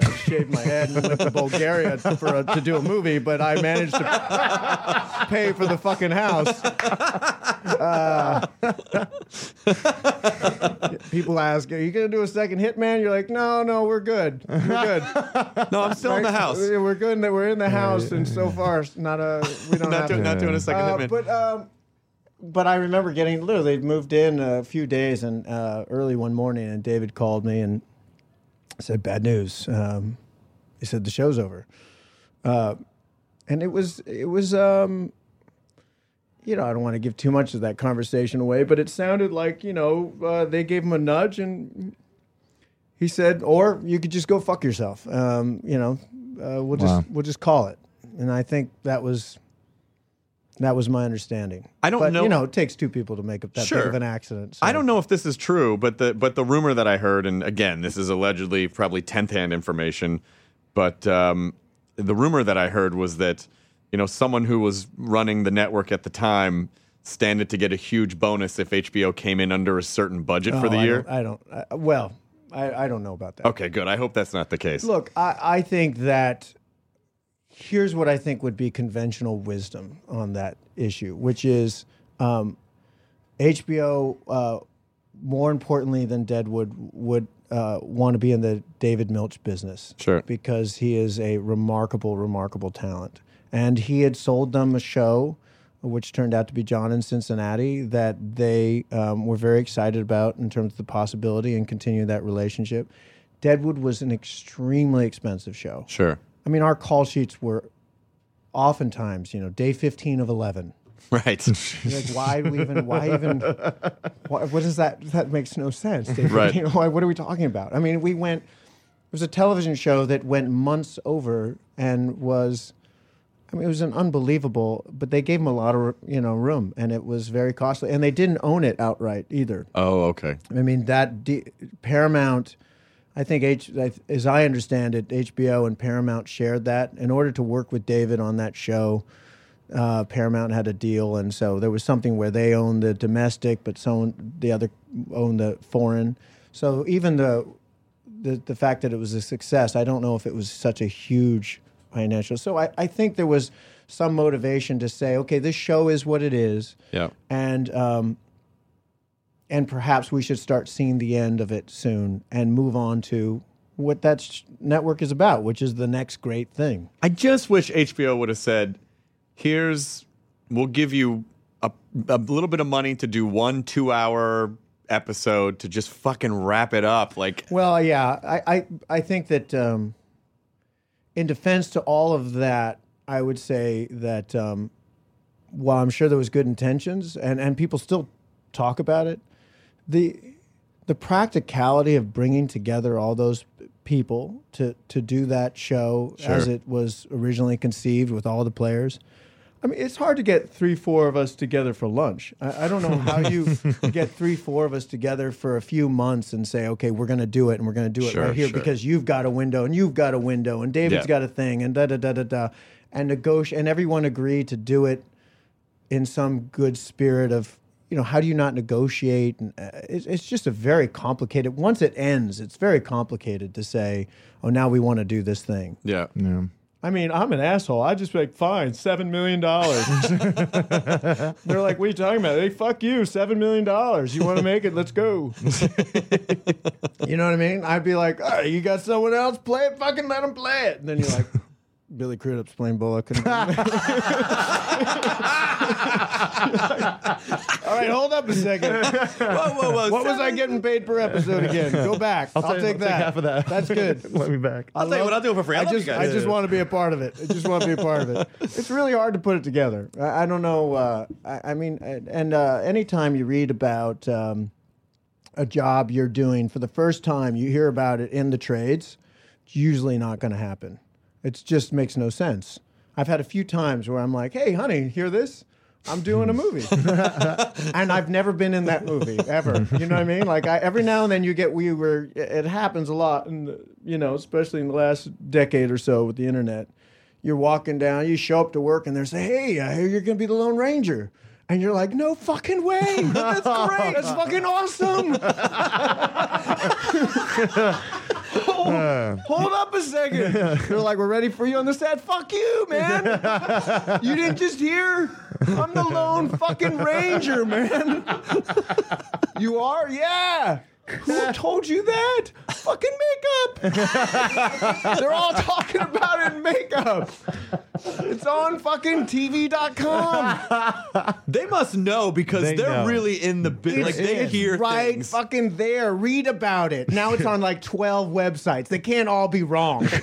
I shaved my head and went to Bulgaria for a, to do a movie, but I managed to pay for the fucking house. Uh, people ask, "Are you going to do a second Hitman?" You're like, "No, no, we're good. We're good. No, I'm still in the Right? house. We're good. We're in the house, and so far, it's not a we don't Not have doing, to. not doing a second Uh, hitman. But um, but I remember getting literally they'd moved in a few days and uh, early one morning, and David called me and said, "Bad news." Um, he said the show's over, uh, and it was it was. Um, you know, I don't want to give too much of that conversation away, but it sounded like you know uh, they gave him a nudge and he said, or you could just go fuck yourself. Um, you know, uh, we'll just Wow. we'll just call it. And I think that was that was my understanding. I don't but, know- You know, it takes two people to make up that big of an accident. I don't know if this is true, but the but the rumor that I heard, and again, this is allegedly probably tenth hand information, but um, the rumor that I heard was that you know someone who was running the network at the time standed to get a huge bonus if HBO came in under a certain budget for Oh, the I year. Don't, I don't. I, well, I, I don't know about that. Okay, good. I hope that's not the case. Look, I, I think that here's what I think would be conventional wisdom on that issue, which is um, HBO, uh, more importantly than Deadwood, would uh, want to be in the David Milch business. Sure. Because he is a remarkable, remarkable talent. And he had sold them a show, which turned out to be John in Cincinnati, that they um, were very excited about in terms of the possibility and continue that relationship. Deadwood was an extremely expensive show. Sure. I mean, our call sheets were oftentimes, you know, day 15 of 11. Right. You're like, why do we even, why even, why, what is that? That makes no sense. Day Right. 15. Why, what are we talking about? I mean, we went, it was a television show that went months over and was, I mean, it was an unbelievable, but they gave them a lot of, you know, room and it was very costly. And they didn't own it outright either. oh, okay. I mean that D- Paramount. I think H, as I understand it, HBO and Paramount shared that. In order to work with David on that show, uh, Paramount had a deal, and so there was something where they owned the domestic, but so the other owned the foreign. So even the, the the fact that it was a success, I don't know if it was such a huge financial. So I, I think there was some motivation to say, okay, this show is what it is Yeah. and um, and perhaps we should start seeing the end of it soon and move on to what that sh- network is about, which is the next great thing. I just wish HBO would have said, "Here's, we'll give you a, a little bit of money to do one two-hour episode to just fucking wrap it up." Like, Well, yeah, I I, I think that um, in defense to all of that, I would say that um, while I'm sure there was good intentions and and people still talk about it, the the practicality of bringing together all those people to to do that show as it was originally conceived with all the players. I mean, it's hard to get three, four of us together for lunch. I, I don't know how you get three, four of us together for a few months and say, okay, we're going to do it and we're going to do it Sure, right here sure. because you've got a window and you've got a window and David's Yeah. got a thing and da da da da da, and negotiate and everyone agreed to do it in some good spirit of you know how do you not negotiate? And uh, it's, it's just a very complicated once it ends it's very complicated to say oh now we want to do this thing. Yeah. Yeah. i mean i'm an asshole. I just like fine seven million dollars. They're like what are you talking about? Hey fuck you seven million dollars. You want to make it? Let's go. You know what i mean? I'd be like all right you got someone else? Play it fucking let them play it. And then you're like Billy Crudup's playing Bullock. And All right, hold up a second. Whoa, whoa, whoa. What was I getting paid per episode again? Go back. I'll, tell you- take I'll that. take half of that. That's good. Let me back. I'll tell you what, I'll do it for free. I, I just, I just want to be a part of it. I just want to be a part of it. It's really hard to put it together. I, I don't know. Uh, I, I mean, and- and uh, anytime you read about um, a job you're doing for the first time, you hear about it in the trades. It's usually not going to happen. It just makes no sense. I've had a few times where I'm like, "Hey, honey, hear this? I'm doing a movie," and I've never been in that movie ever. You know what I mean? Like, I, every now and then you get we were. It happens a lot, and you know, especially in the last decade or so with the internet. You're walking down, you show up to work, and they say, "Hey, I hear you're going to be the Lone Ranger." And you're like, no fucking way. That's great. That's fucking awesome. hold, uh. hold up a second. They're like, we're ready for you on the set. Fuck you, man. you didn't just hear? I'm the lone fucking ranger, man. you are? Yeah. Who told you that? Fucking makeup. They're all talking about it in makeup. It's on fucking TV.com. They must know because They they are know. really in the business. Like they It's hear right things. fucking there. Read about it. Now it's on like 12 websites. They can't all be wrong.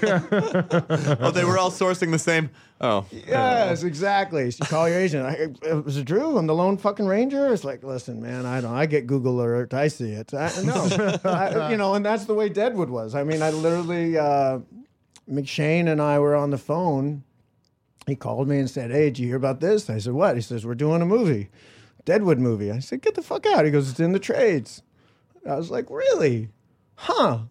Oh, they were all sourcing the same. Oh, yes, exactly. So you call your agent. I, uh, it true? I'm the lone fucking ranger. It's like, listen, man, I don't. I get Google alert. I see it. I, no, I, you know, and that's the way Deadwood was. I mean, I literally, uh, McShane and I were on the phone. He called me and said, "Hey, did you hear about this?" I said, "What?" He says, "We're doing a movie, Deadwood movie." I said, "Get the fuck out!" He goes, "It's in the trades." I was like, "Really? Huh?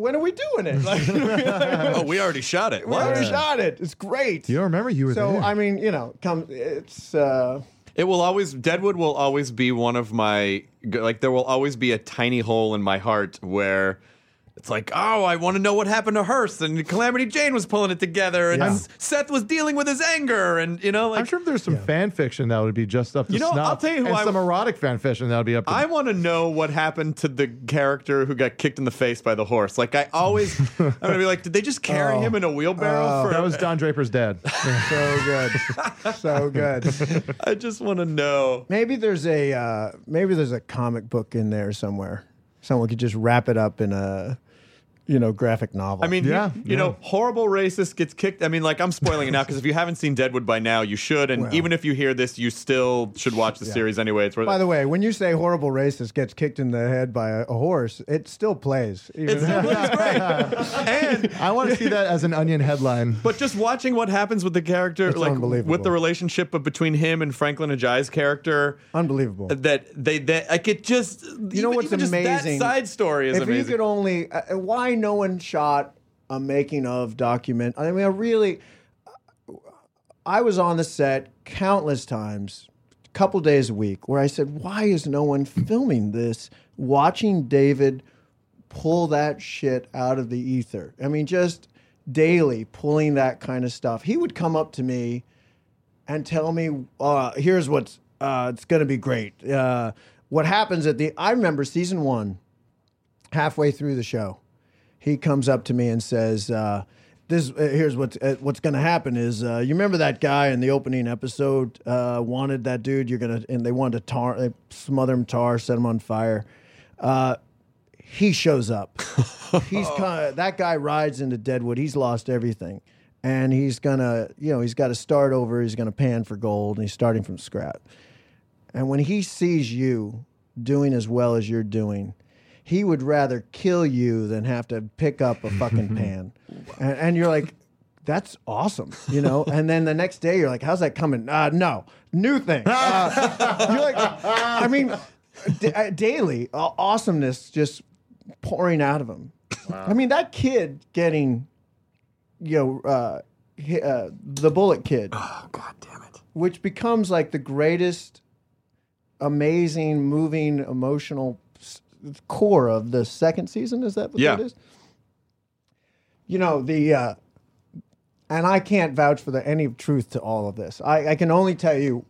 When are we doing it?" Like, oh, we already shot it. we What? already shot it. It's great. You don't remember you were So there. I mean, you know, come. It's uh, It will always Deadwood will always be one of my like there will always be a tiny hole in my heart where it's like, oh, I want to know what happened to Hearst and Calamity Jane was pulling it together and Yeah. Seth was dealing with his anger and you know like I'm sure if there's some fan fiction that would be just up to You know, snuff, I'll tell you who and I- some erotic fan fiction that would be up to. I want to know what happened to the character who got kicked in the face by the horse. Like I always, I'm gonna be like, did they just carry Oh. him in a wheelbarrow? for that was Don Draper's dad. so good, so good. I just want to know. Maybe there's a uh, maybe there's a comic book in there somewhere. Someone could just wrap it up in a, you know, graphic novel. I mean, Yeah, you, you know, horrible racist gets kicked. I mean, like I'm spoiling it now because if you haven't seen Deadwood by now, you should. And Well. even if you hear this, you still should watch the series anyway. It's worth. By the way, when you say horrible racist gets kicked in the head by a, a horse, it still plays. Even it's, it's great. and I want to see that as an Onion headline. but just watching what happens with the character, It's like unbelievable. with the relationship between him and Franklyn Ajaye's character, unbelievable. that they that like it just You know what's amazing? That side story is if amazing. you could only, uh, why no one shot a making of document? I mean, I really, I was on the set countless times, a couple days a week, where I said, why is no one filming this? Watching David pull that shit out of the ether. I mean, just daily pulling that kind of stuff. He would come up to me and tell me, uh, here's what's, uh, it's going to be great. Uh, what happens at the, I remember season one, halfway through the show, he comes up to me and says, uh, "This uh, here's what's uh, what's going to happen is uh, you remember that guy in the opening episode uh, wanted that dude. You're gonna and they wanted to tar, they smother him tar, set him on fire. Uh, he shows up. he's kinda, that guy rides into Deadwood. He's lost everything, and he's gonna you know he's got to start over. He's gonna pan for gold, and he's starting from scratch. And when he sees you doing as well as you're doing, he would rather kill you than have to pick up a fucking pan. And, and you're like, that's awesome, you know. And then the next day, you're like, how's that coming? Uh, no, new thing. Uh, you're like, I mean, d- uh, daily uh, awesomeness just pouring out of him. I mean, that kid getting, you know, uh, hi- uh, the bullet kid. Oh God damn it! Which becomes like the greatest, amazing, moving, emotional core of the second season. Is that what Yeah. that is? You know the, uh, and I can't vouch for the any truth to all of this. I, I can only tell you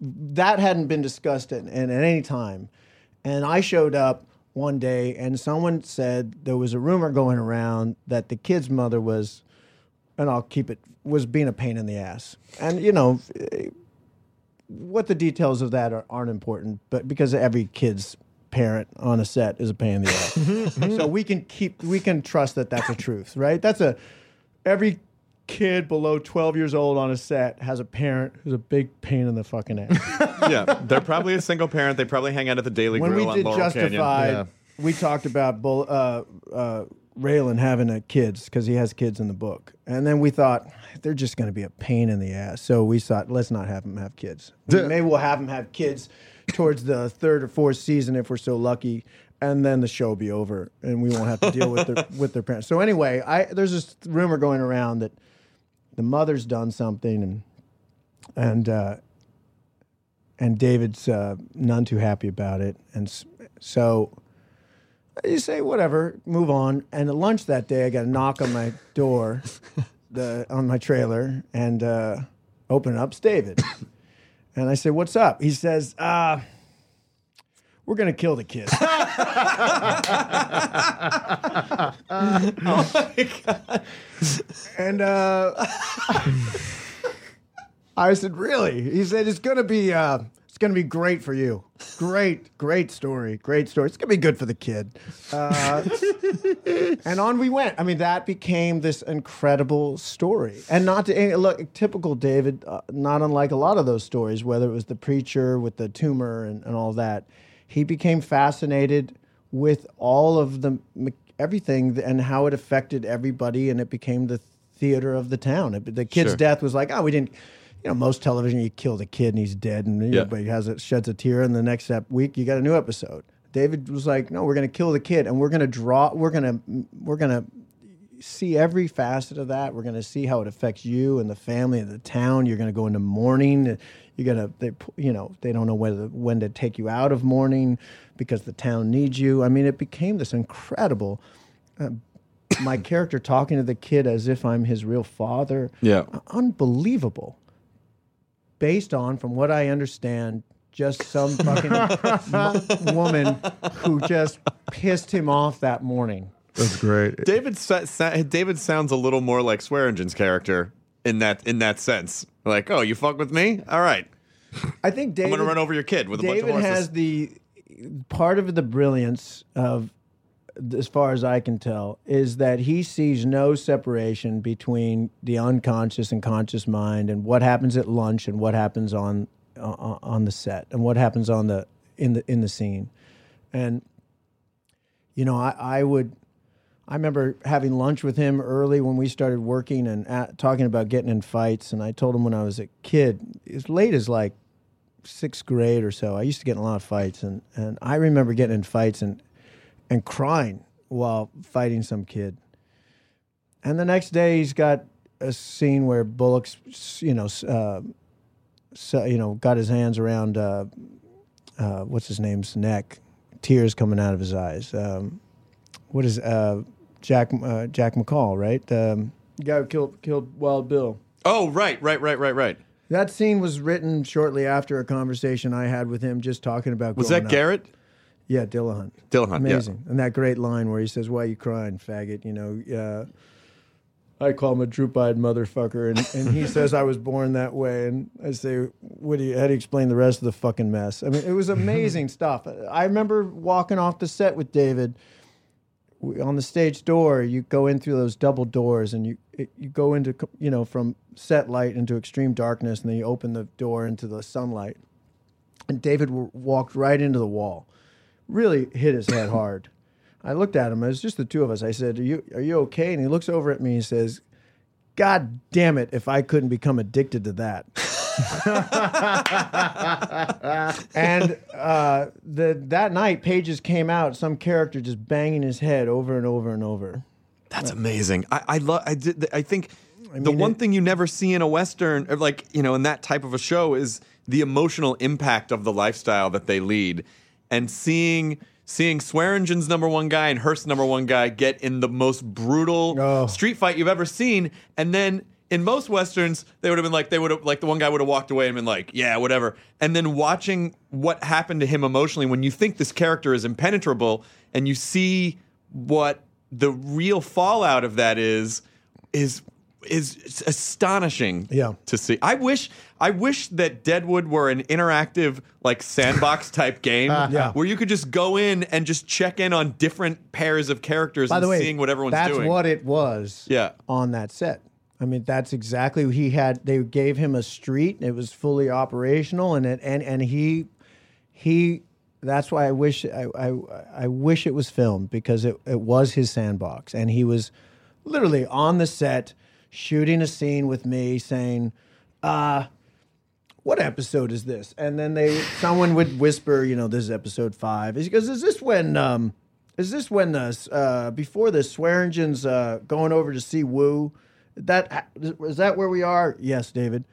that hadn't been discussed at, at any time. And I showed up one day and someone said there was a rumor going around that the kid's mother was, and I'll keep it, was being a pain in the ass. And, you know, eh, what the details of that are, aren't important, but because every kid's parent on a set is a pain in the ass. so we can keep, we can trust that that's a truth, right? That's a, every kid below 12 years old on a set has a parent who's a big pain in the fucking ass. yeah, they're probably a single parent. They probably hang out at the Daily when Grill we on Laurel Justified, Canyon. we talked about Bull, uh, uh, Raylan having a kids because he has kids in the book, and then we thought they're just going to be a pain in the ass. So we thought let's not have him have kids. Maybe we'll have him have kids towards the third or fourth season if we're so lucky. And then the show will be over, and we won't have to deal with their with their parents. So anyway, I there's this rumor going around that the mother's done something, and and uh, and David's uh, none too happy about it, and so you say whatever, move on. And at lunch that day, I got a knock on my door, the on my trailer, and uh, open it up, it's David. And I say, "What's up?" He says, uh, "We're gonna kill the kid." And uh, I said, "Really?" He said, "It's gonna be, uh, it's gonna be great for you. Great, great story, great story. It's gonna be good for the kid." Uh, and on we went. I mean, that became this incredible story, and not to eh, look typical David. Uh, not unlike a lot of those stories, whether it was the preacher with the tumor and, and all that, he became fascinated with all of the everything and how it affected everybody, and it became the theater of the town. It, the kid's Sure. death was like, oh, we didn't. You know, most television, you kill the kid and he's dead, and Yeah. everybody has it sheds a tear, and the next week you got a new episode. David was like, no, we're going to kill the kid, and we're going to draw. We're going to we're going to see every facet of that. We're going to see how it affects you and the family and the town. You're going to go into mourning. You're going to, they, you know, they don't know whether when to take you out of mourning because the town needs you. I mean, it became this incredible. Uh, my character talking to the kid as if I'm his real father. Yeah. unbelievable. Based on, from what I understand, just some fucking m- woman who just pissed him off that morning. That's great. David sa- sa- David sounds a little more like Swearengen's character in that in that sense. Like, oh, you fuck with me? All right, I think David. I'm gonna run over your kid with a David bunch of horses. has the part of the brilliance of, as far as I can tell, is that he sees no separation between the unconscious and conscious mind, and what happens at lunch, and what happens on uh, on the set, and what happens on the in the in the scene, and you know, I, I would. I remember having lunch with him early when we started working and at, talking about getting in fights. And I told him when I was a kid, as late as like sixth grade or so, I used to get in a lot of fights, and, and I remember getting in fights and and crying while fighting some kid. And the next day, he's got a scene where Bullock's, you know, uh, so, you know, got his hands around uh, uh, what's his name's neck, tears coming out of his eyes. Um, what is uh, Jack uh, Jack McCall, right? Um, the guy who killed killed Wild Bill. oh, right, right, right, right, right. That scene was written shortly after a conversation I had with him, just talking about. Was that up. Yeah, Dillahunt. Dillahunt, yeah. Amazing. And that great line where he says, Why you crying, faggot? You know, uh, I call him a droop eyed motherfucker. And, and he says, I was born that way. And I say, what do you, How do you explain the rest of the fucking mess? I mean, it was amazing stuff. I remember walking off the set with David we- on the stage door. You go in through those double doors and you, it, you go into, you know, from set light into extreme darkness. And then you open the door into the sunlight. And David w- walked right into the wall really hit his head hard. I looked at him. It was just the two of us. I said, "Are you are you okay?" And he looks over at me and says, "God damn it! If I couldn't become addicted to that." and uh, the that night, pages came out. Some character just banging his head over and over and over. That's amazing. I, I love. I did. I think the mean, one it- thing you never see in a western, or like you know, in that type of a show, is the emotional impact of the lifestyle that they lead, and seeing seeing Swearengen's number one guy and Hearst's number one guy get in the most brutal Oh. street fight you've ever seen, and then. In most westerns, they would have been like they would have like the one guy would have walked away and been like, yeah, whatever. And then watching what happened to him emotionally when you think this character is impenetrable and you see what the real fallout of that is is is astonishing Yeah. to see. I wish I wish that Deadwood were an interactive like sandbox type game Yeah. where you could just go in and just check in on different pairs of characters By and the way, seeing what everyone's that's doing. That's what it was. Yeah. On that set. I mean, that's exactly he had. They gave him a street. It was fully operational, and it and and he he. That's why I wish I, I I wish it was filmed because it it was his sandbox, and he was literally on the set shooting a scene with me, saying, "Uh." What episode is this? And then they, someone would whisper, you know, this is episode five. He goes, is this when, um, is this when the, uh, before the Swearengen's, uh, going over to see Wu? That, is that where we are? Yes, David.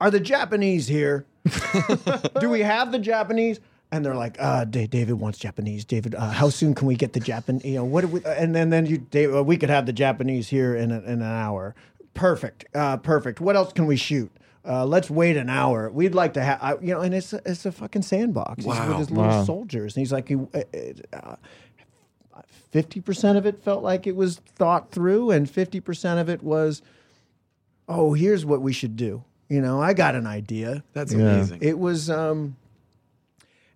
Are the Japanese here? Do we have the Japanese? And they're like, uh, Da- David wants Japanese. David, uh, how soon can we get the Japan? You know, what? We, and then then you, Dave, uh, we could have the Japanese here in, a, in an hour. Perfect, uh, perfect. What else can we shoot? Uh, let's wait an hour. We'd like to have, you know, and it's a, it's a fucking sandbox. He's with his little soldiers, and he's like, he, uh, fifty percent of it felt like it was thought through, and fifty percent of it was, oh, here's what we should do. You know, I got an idea. That's amazing. It was, um,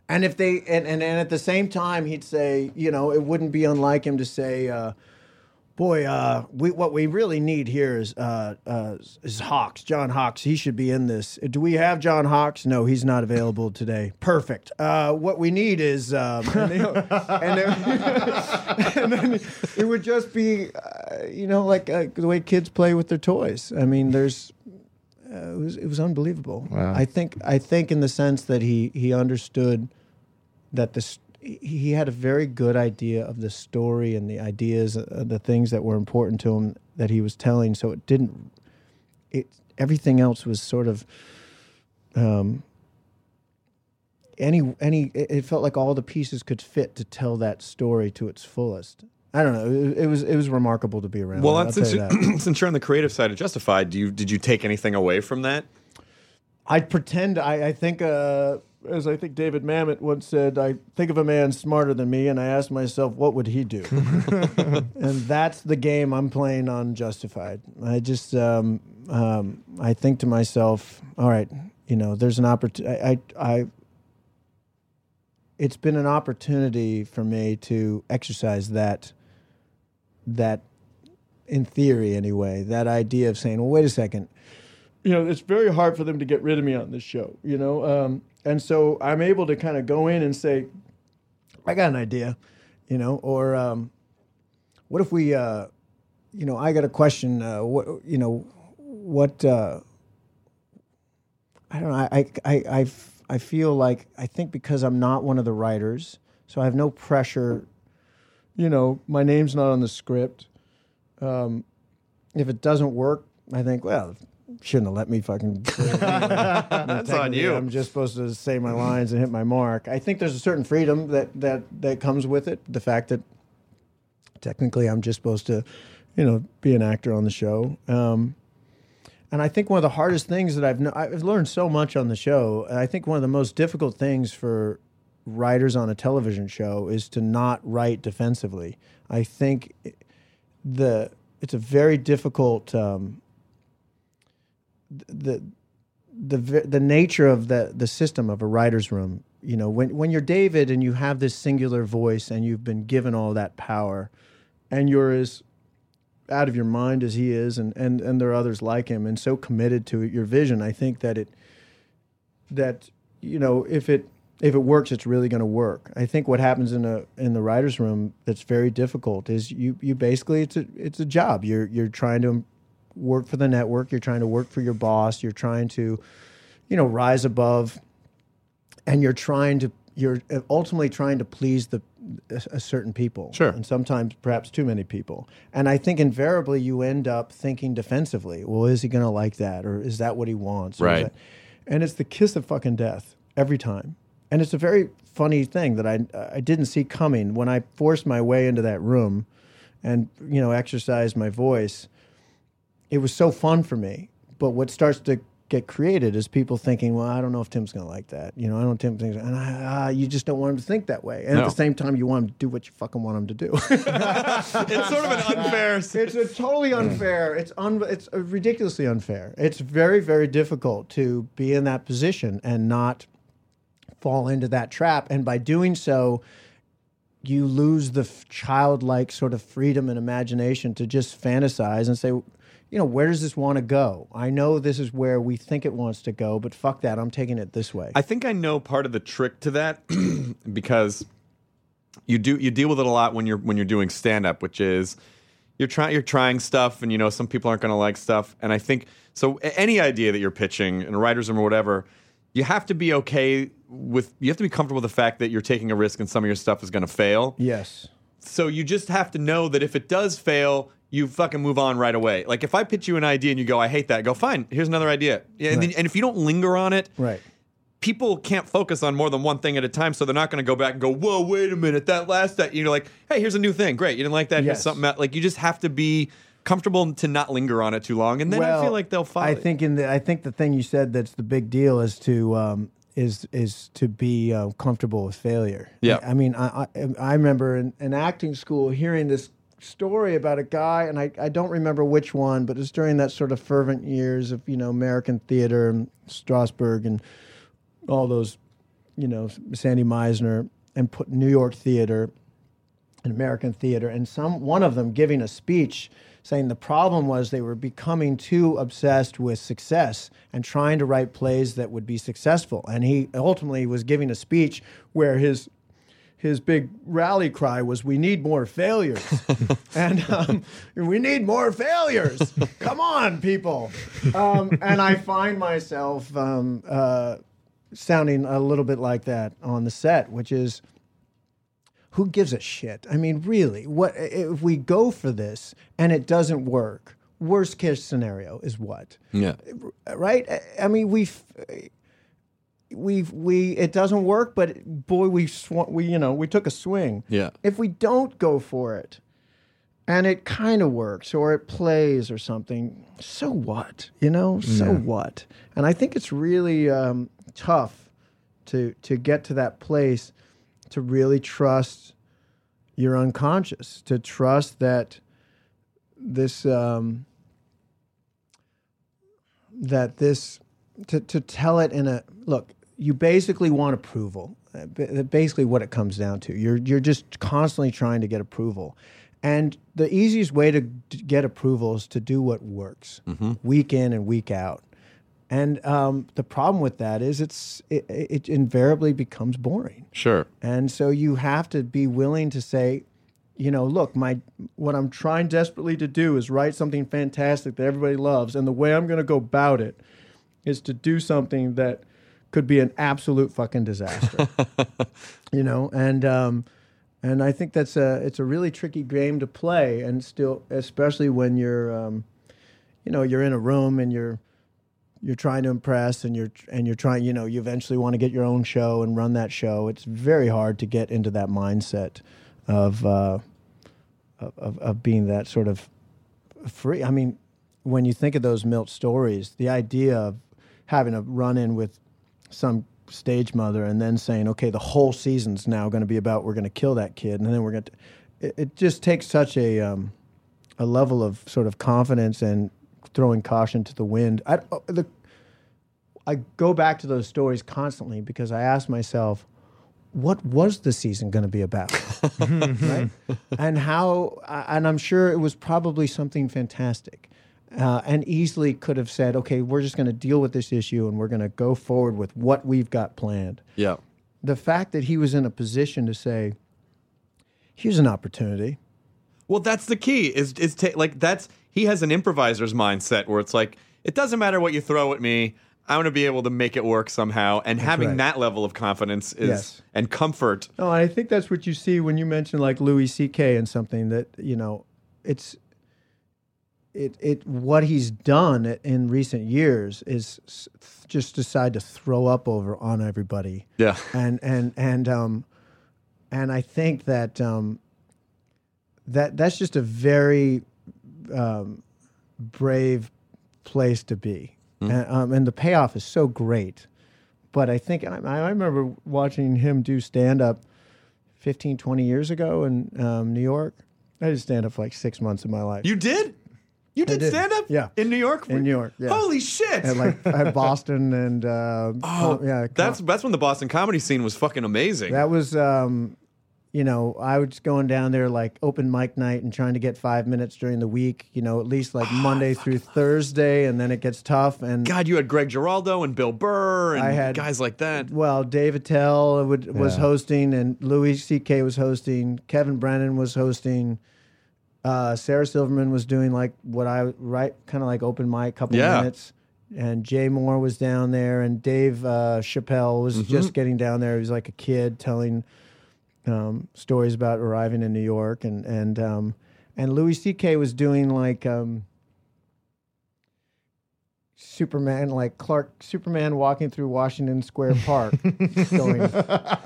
and if they, and, and, and at the same time, he'd say, you know, it wouldn't be unlike him to say, uh, boy, uh, we, what we really need here is, uh, uh, is Hawkes, John Hawkes. He should be in this. Do we have John Hawkes? No, he's not available today. Perfect. Uh, what we need is, um, and, they- and, then, and then it would just be, uh, you know, like uh, the way kids play with their toys. I mean, there's, uh, it was it was unbelievable. I think I think in the sense that he he understood that this he had a very good idea of the story and the ideas, uh, the things that were important to him that he was telling. So it didn't. It everything else was sort of. Um, any any it felt like all the pieces could fit to tell that story to its fullest. I don't know. It, it was it was remarkable to be around. well, I'll that's tell since, you, that. since you're on the creative side of Justified, do you did you take anything away from that? I pretend. I, I think, uh, as I think David Mamet once said, I think of a man smarter than me, and I ask myself, what would he do? and that's the game I'm playing on Justified. I just, um, um, I think to myself, all right, you know, there's an opportunity. I, I, I, it's been an opportunity for me to exercise that, that, in theory anyway, that idea of saying, well, wait a second you know, it's very hard for them to get rid of me on this show, you know? Um, and so I'm able to kind of go in and say, I got an idea, you know, or um, what if we, uh, you know, I got a question, uh, what, you know, what, uh, I don't know, I, I, I, I feel like, I think because I'm not one of the writers, so I have no pressure, you know, my name's not on the script. Um, if it doesn't work, I think, well, shouldn't have let me fucking. That's on you. I'm just supposed to say my lines and hit my mark. I think there's a certain freedom that that that comes with it. The fact that technically I'm just supposed to, you know, be an actor on the show. Um, and I think one of the hardest things that I've I've learned so much on the show. And I think one of the most difficult things for writers on a television show is to not write defensively. I think the it's a very difficult um, the the the nature of the the system of a writer's room. You know, when when you're David and you have this singular voice and you've been given all that power, and you're as out of your mind as he is, and and and there are others like him, and so committed to your vision. I think that it that you know if it if it works, it's really going to work. I think what happens in a in the writers' room that's very difficult is you you basically it's a it's a job. You're you're trying to work for the network. You're trying to work for your boss. You're trying to, you know, rise above, and you're trying to you're uh, ultimately trying to please the a, a certain people. Sure. And sometimes perhaps too many people. And I think invariably you end up thinking defensively. Well, is he going to like that, or is that what he wants? Right. and it's the kiss of fucking death every time. And it's a very funny thing that I I didn't see coming when I forced my way into that room, and you know exercised my voice. It was so fun for me. But what starts to get created is people thinking, well, I don't know if Tim's going to like that. You know, I don't Tim thinks, and I, ah, you just don't want him to think that way. And No. at the same time, you want him to do what you fucking want him to do. It's sort of an unfair. it's a totally unfair. It's un, it's uh, ridiculously unfair. It's very very difficult to be in that position and not fall into that trap. And by doing so, you lose the f- childlike sort of freedom and imagination to just fantasize and say, you know, where does this want to go? I know this is where we think it wants to go, but fuck that. I'm taking it this way. I think I know part of the trick to that because you do you deal with it a lot when you're when you're doing stand up, which is you're trying you're trying stuff and you know some people aren't going to like stuff and I think so any idea that you're pitching in a writer's room or whatever, you have to be okay with you have to be comfortable with the fact that you're taking a risk and some of your stuff is going to fail. yes. So you just have to know that if it does fail, you fucking move on right away. Like if I pitch you an idea and you go, I hate that, go fine. Here's another idea. Yeah, and, then, and if you don't linger on it, Right. people can't focus on more than one thing at a time, so they're not going to go back and go, "Whoa, wait a minute, that last that." You're like, "Hey, here's a new thing. Great, you didn't like that. Here's Yes. something else." Like you just have to be comfortable to not linger on it too long, and then I feel like they'll follow. I think in the I think the thing you said that's the big deal is to um, is is to be uh, comfortable with failure. Yeah. I mean, I I, I remember in, in acting school hearing this story about a guy, and I, I don't remember which one, but it's during that sort of fervent years of you know American theater and Strasberg and all those, you know, Sandy Meisner and put New York theater and American theater, and some one of them giving a speech saying the problem was they were becoming too obsessed with success and trying to write plays that would be successful. And he ultimately was giving a speech where his his big rally cry was, "We need more failures," and um, we need more failures. Come on, people! Um, and I find myself um, uh, sounding a little bit like that on the set, which is who gives a shit? I mean, really, what if we go for this and it doesn't work? Worst case scenario is what? yeah, Right? I- I mean, we've we've we it doesn't work, but boy, we sw- we you know we took a swing. Yeah. If we don't go for it, and it kind of works or it plays or something, so what? You know, so what? And I think it's really um, tough to to get to that place to really trust your unconscious, to trust that this um, that this to, to tell it in a look you basically want approval Uh, basically what it comes down to. You're you're just constantly trying to get approval. And the easiest way to get approval is to do what works week in and week out. And um, the problem with that is it's it, it invariably becomes boring. Sure. and so you have to be willing to say, you know, look, my what I'm trying desperately to do is write something fantastic that everybody loves, and the way I'm going to go about it is to do something that could be an absolute fucking disaster. you know, and um, and I think that's a it's a really tricky game to play, and still, especially when you're, um, you know, you're in a room and you're you're trying to impress and you're and you're trying you know you eventually want to get your own show and run that show it's very hard to get into that mindset of uh, of, of, of being that sort of free i mean when you think of those Milch stories the idea of having a run in with some stage mother and then saying okay the whole season's now going to be about we're going to kill that kid and then we're going to it, it just takes such a um, a level of sort of confidence and throwing caution to the wind. I, uh, the, I go back to those stories constantly because I ask myself, what was the season going to be about? right? And how, and I'm sure it was probably something fantastic. Uh, and easily could have said, okay, we're just going to deal with this issue and we're going to go forward with what we've got planned. Yeah. the fact that he was in a position to say, "Here's an opportunity." Well, that's the key. Is is ta- like that's he has an improviser's mindset where it's like it doesn't matter what you throw at me. I want to be able to make it work somehow, and having right. that level of confidence is Yes. and comfort. No, I think that's what you see when you mention like Louis C.K. and something that you know, it's it it what he's done in recent years is just decide to throw up over on everybody. Yeah. and and and um, and I think that um, that that's just a very um, brave place to be, and, um, and the payoff is so great. But I think I, I remember watching him do stand up 15, 20 years ago in um, New York. I did stand up for like six months of my life. You did? You did, did. stand up? Yeah. In New York? In New York, yeah. Holy shit. at like at Boston and uh, oh, yeah, that's that's when the Boston comedy scene was fucking amazing. That was, um, you know, I was going down there like open mic night and trying to get five minutes during the week. You know, at least like Monday through Thursday, and then it gets tough. And God, you had Greg Giraldo and Bill Burr and I had- guys like that. well, Dave Attell would, was Yeah. hosting, and Louis C.K. was hosting. Kevin Brennan was hosting. Uh, Sarah Silverman was doing like what I right, kind of like open mic, couple Yeah. minutes. And Jay Moore was down there, and Dave uh, Chappelle was Mm-hmm. just getting down there. He was like a kid telling um, stories about arriving in New York, and and um, and Louis C.K. was doing like um, Superman, like Clark Superman walking through Washington Square Park, going,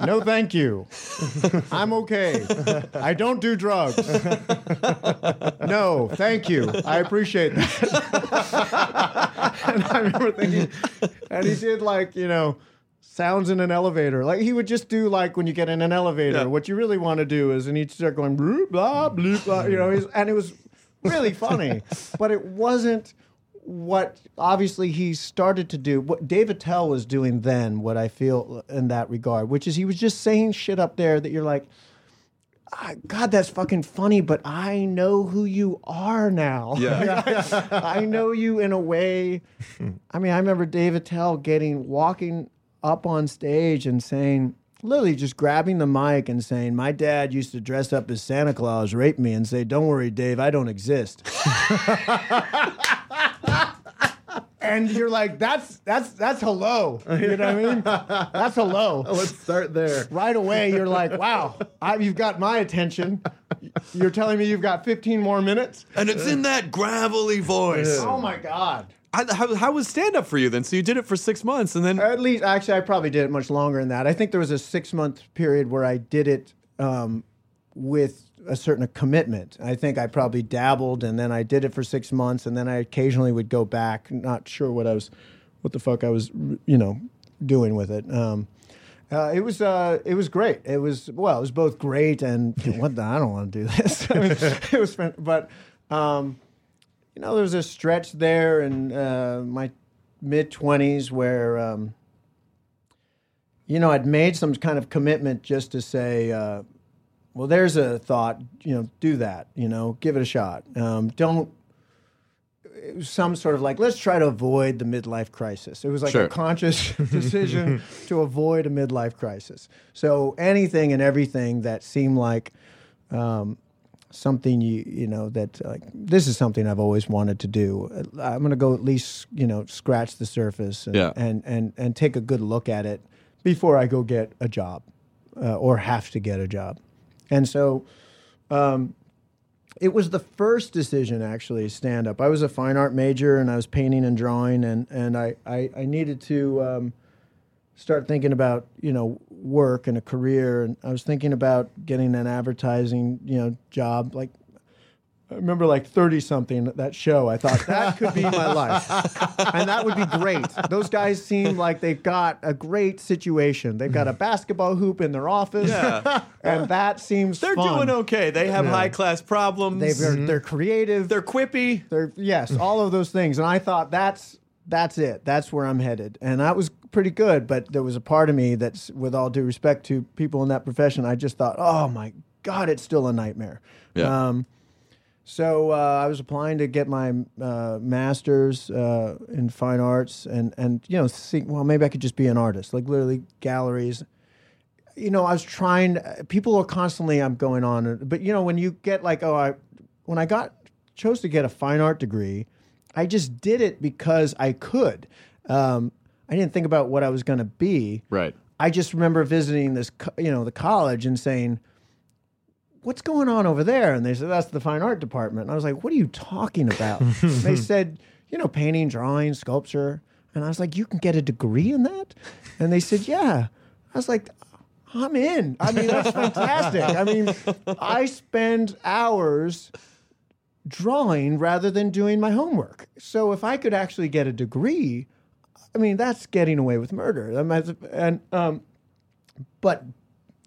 "No, thank you, I'm okay. I don't do drugs. No, thank you, I appreciate that." and I remember thinking, and he did like you know sounds in an elevator. Like he would just do like when you get in an elevator. Yeah. What you really want to do is, and he'd start going blah blah blah, blah you know. He's, and it was really funny, but it wasn't what obviously he started to do. What Dave Attell was doing then, what I feel in that regard, which is he was just saying shit up there that you're like. "Ah, God, that's fucking funny, but I know who you are now. Yeah. I know you in a way. I mean, I remember Dave Attell getting walking up on stage and saying, literally just grabbing the mic and saying, "My dad used to dress up as Santa Claus, rape me, and say, "Don't worry, Dave, I don't exist." and you're like, "That's that's that's hello." You know what I mean? That's hello Let's start there. right away you're like, wow, I, you've got my attention. You're telling me you've got 15 more minutes? And it's in that gravelly voice. Oh my God. I, how, how was stand up for you then? So you did it for six months and then. At least, actually, I probably did it much longer than that. I think there was a six month period where I did it um, with a certain commitment. I think I probably dabbled and then I did it for six months and then I occasionally would go back, not sure what I was, what the fuck I was, you know, doing with it. Um, uh, it was uh, it was great. It was well, it was both great and what the, I don't want to do this. I mean, it was, fun, but um, you know, there was a stretch there in uh, my mid twenties where um, you know I'd made some kind of commitment just to say, uh, well, there's a thought. You know, do that. You know, give it a shot. Um, don't. Some sort of like let's try to avoid the midlife crisis. It was like Sure. a conscious decision to avoid a midlife crisis. So anything and everything that seemed like um, something you you know that like this is something I've always wanted to do. I'm going to go at least you know scratch the surface and, Yeah. and and and take a good look at it before I go get a job uh, or have to get a job. And so um, it was the first decision actually stand up. I was a fine art major and I was painting and drawing and and I I, I needed to. Um, start thinking about you know work and a career and i was thinking about getting an advertising you know job like i remember like 30 something that show i thought that could be my life and that would be great those guys seem like they've got a great situation they've got a basketball hoop in their office Yeah. and that seems They're fun. doing okay. They have high class problems. They've, they're, they're creative They're quippy. they're yes, all of those things. And I thought that's that's it. That's where I'm headed. And that was pretty good, but there was a part of me that's with all due respect to people in that profession, I just thought, "Oh my god, it's still a nightmare." Yeah. Um so uh, I was applying to get my uh, master's uh, in fine arts, and and you know, see, well, maybe I could just be an artist, like literally galleries. you know, I was trying. People are constantly, I'm going on, but you know, when you get like, oh, I, when I got chose to get a fine art degree, I just did it because I could. Um, I didn't think about what I was going to be. Right. I just remember visiting this, you know, the college and saying, "What's going on over there?" And they said, "That's the fine art department." And I was like, "What are you talking about?" they said, "You know, painting, drawing, sculpture." And I was like, "You can get a degree in that?" And they said, "Yeah." I was like, "I'm in." I mean, that's fantastic. I mean, I spend hours drawing rather than doing my homework. So if I could actually get a degree, I mean, that's getting away with murder. And um, but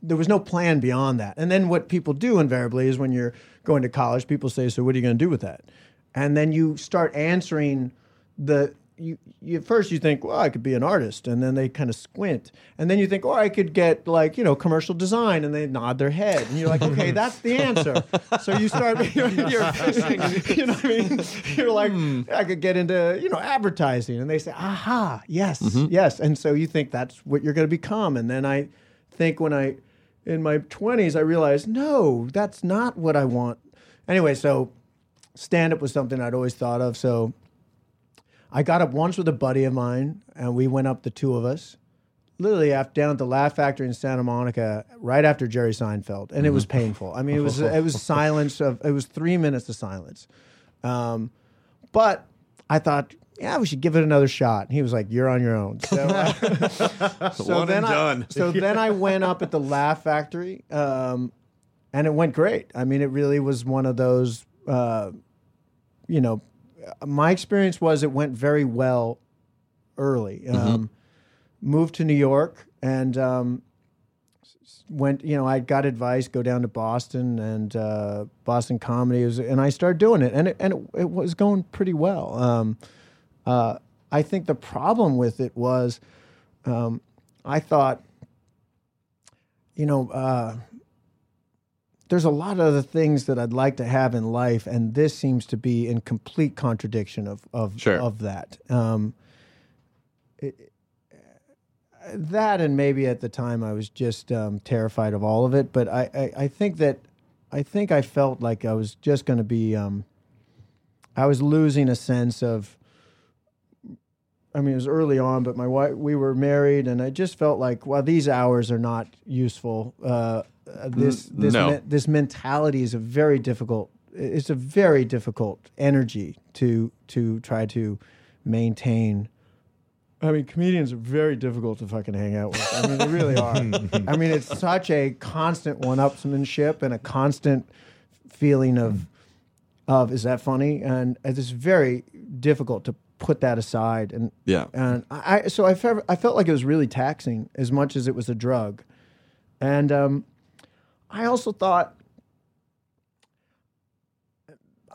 there was no plan beyond that. And then what people do invariably is when you're going to college, people say, "So what are you going to do with that?" And then you start answering the you, you at first you think, well, I could be an artist, and then they kind of squint, and then you think, oh, I could get like you know commercial design, and they nod their head, and you're like, okay, that's the answer. so you start, you're, you're fishing, you know what I mean? You're like, hmm. I could get into you know advertising, and they say, aha, yes, mm-hmm. yes, and so you think that's what you're going to become, and then I think when I in my 20s, I realized, no, that's not what I want. Anyway, so stand up was something I'd always thought of. So I got up once with a buddy of mine, and we went up the two of us, literally after, down at the Laugh Factory in Santa Monica, right after Jerry Seinfeld, and it was painful. I mean, it was it was silence of it was three minutes of silence, um, but I thought. Yeah, we should give it another shot. And he was like, "You're on your own." So, so One then and I, done. so then I went up at the Laugh Factory, um, and it went great. I mean, it really was one of those. Uh, you know, my experience was it went very well early. Um, Moved to New York and um, went. You know, I got advice go down to Boston and uh, Boston comedy, was, and I started doing it, and it, and it, it was going pretty well. Um, uh, I think the problem with it was, um, I thought, you know. Uh, there's a lot of other things that I'd like to have in life, and this seems to be in complete contradiction of of Sure. of that. Um, it- that and maybe at the time I was just um, terrified of all of it. But I, I, I think that I think I felt like I was just going to be. Um, I was losing a sense of. I mean, it was early on, but my wife, we were married, and I just felt like, well, these hours are not useful. Uh, uh, this this no. me- this mentality is a very difficult. It's a very difficult energy to to try to maintain. I mean, comedians are very difficult to fucking hang out with. I mean, they really are. I mean, it's such a constant one-upsmanship and a constant feeling of of is that funny, and it's very difficult to put that aside. And Yeah. and I I- so I felt I felt like it was really taxing as much as it was a drug, and um, I also thought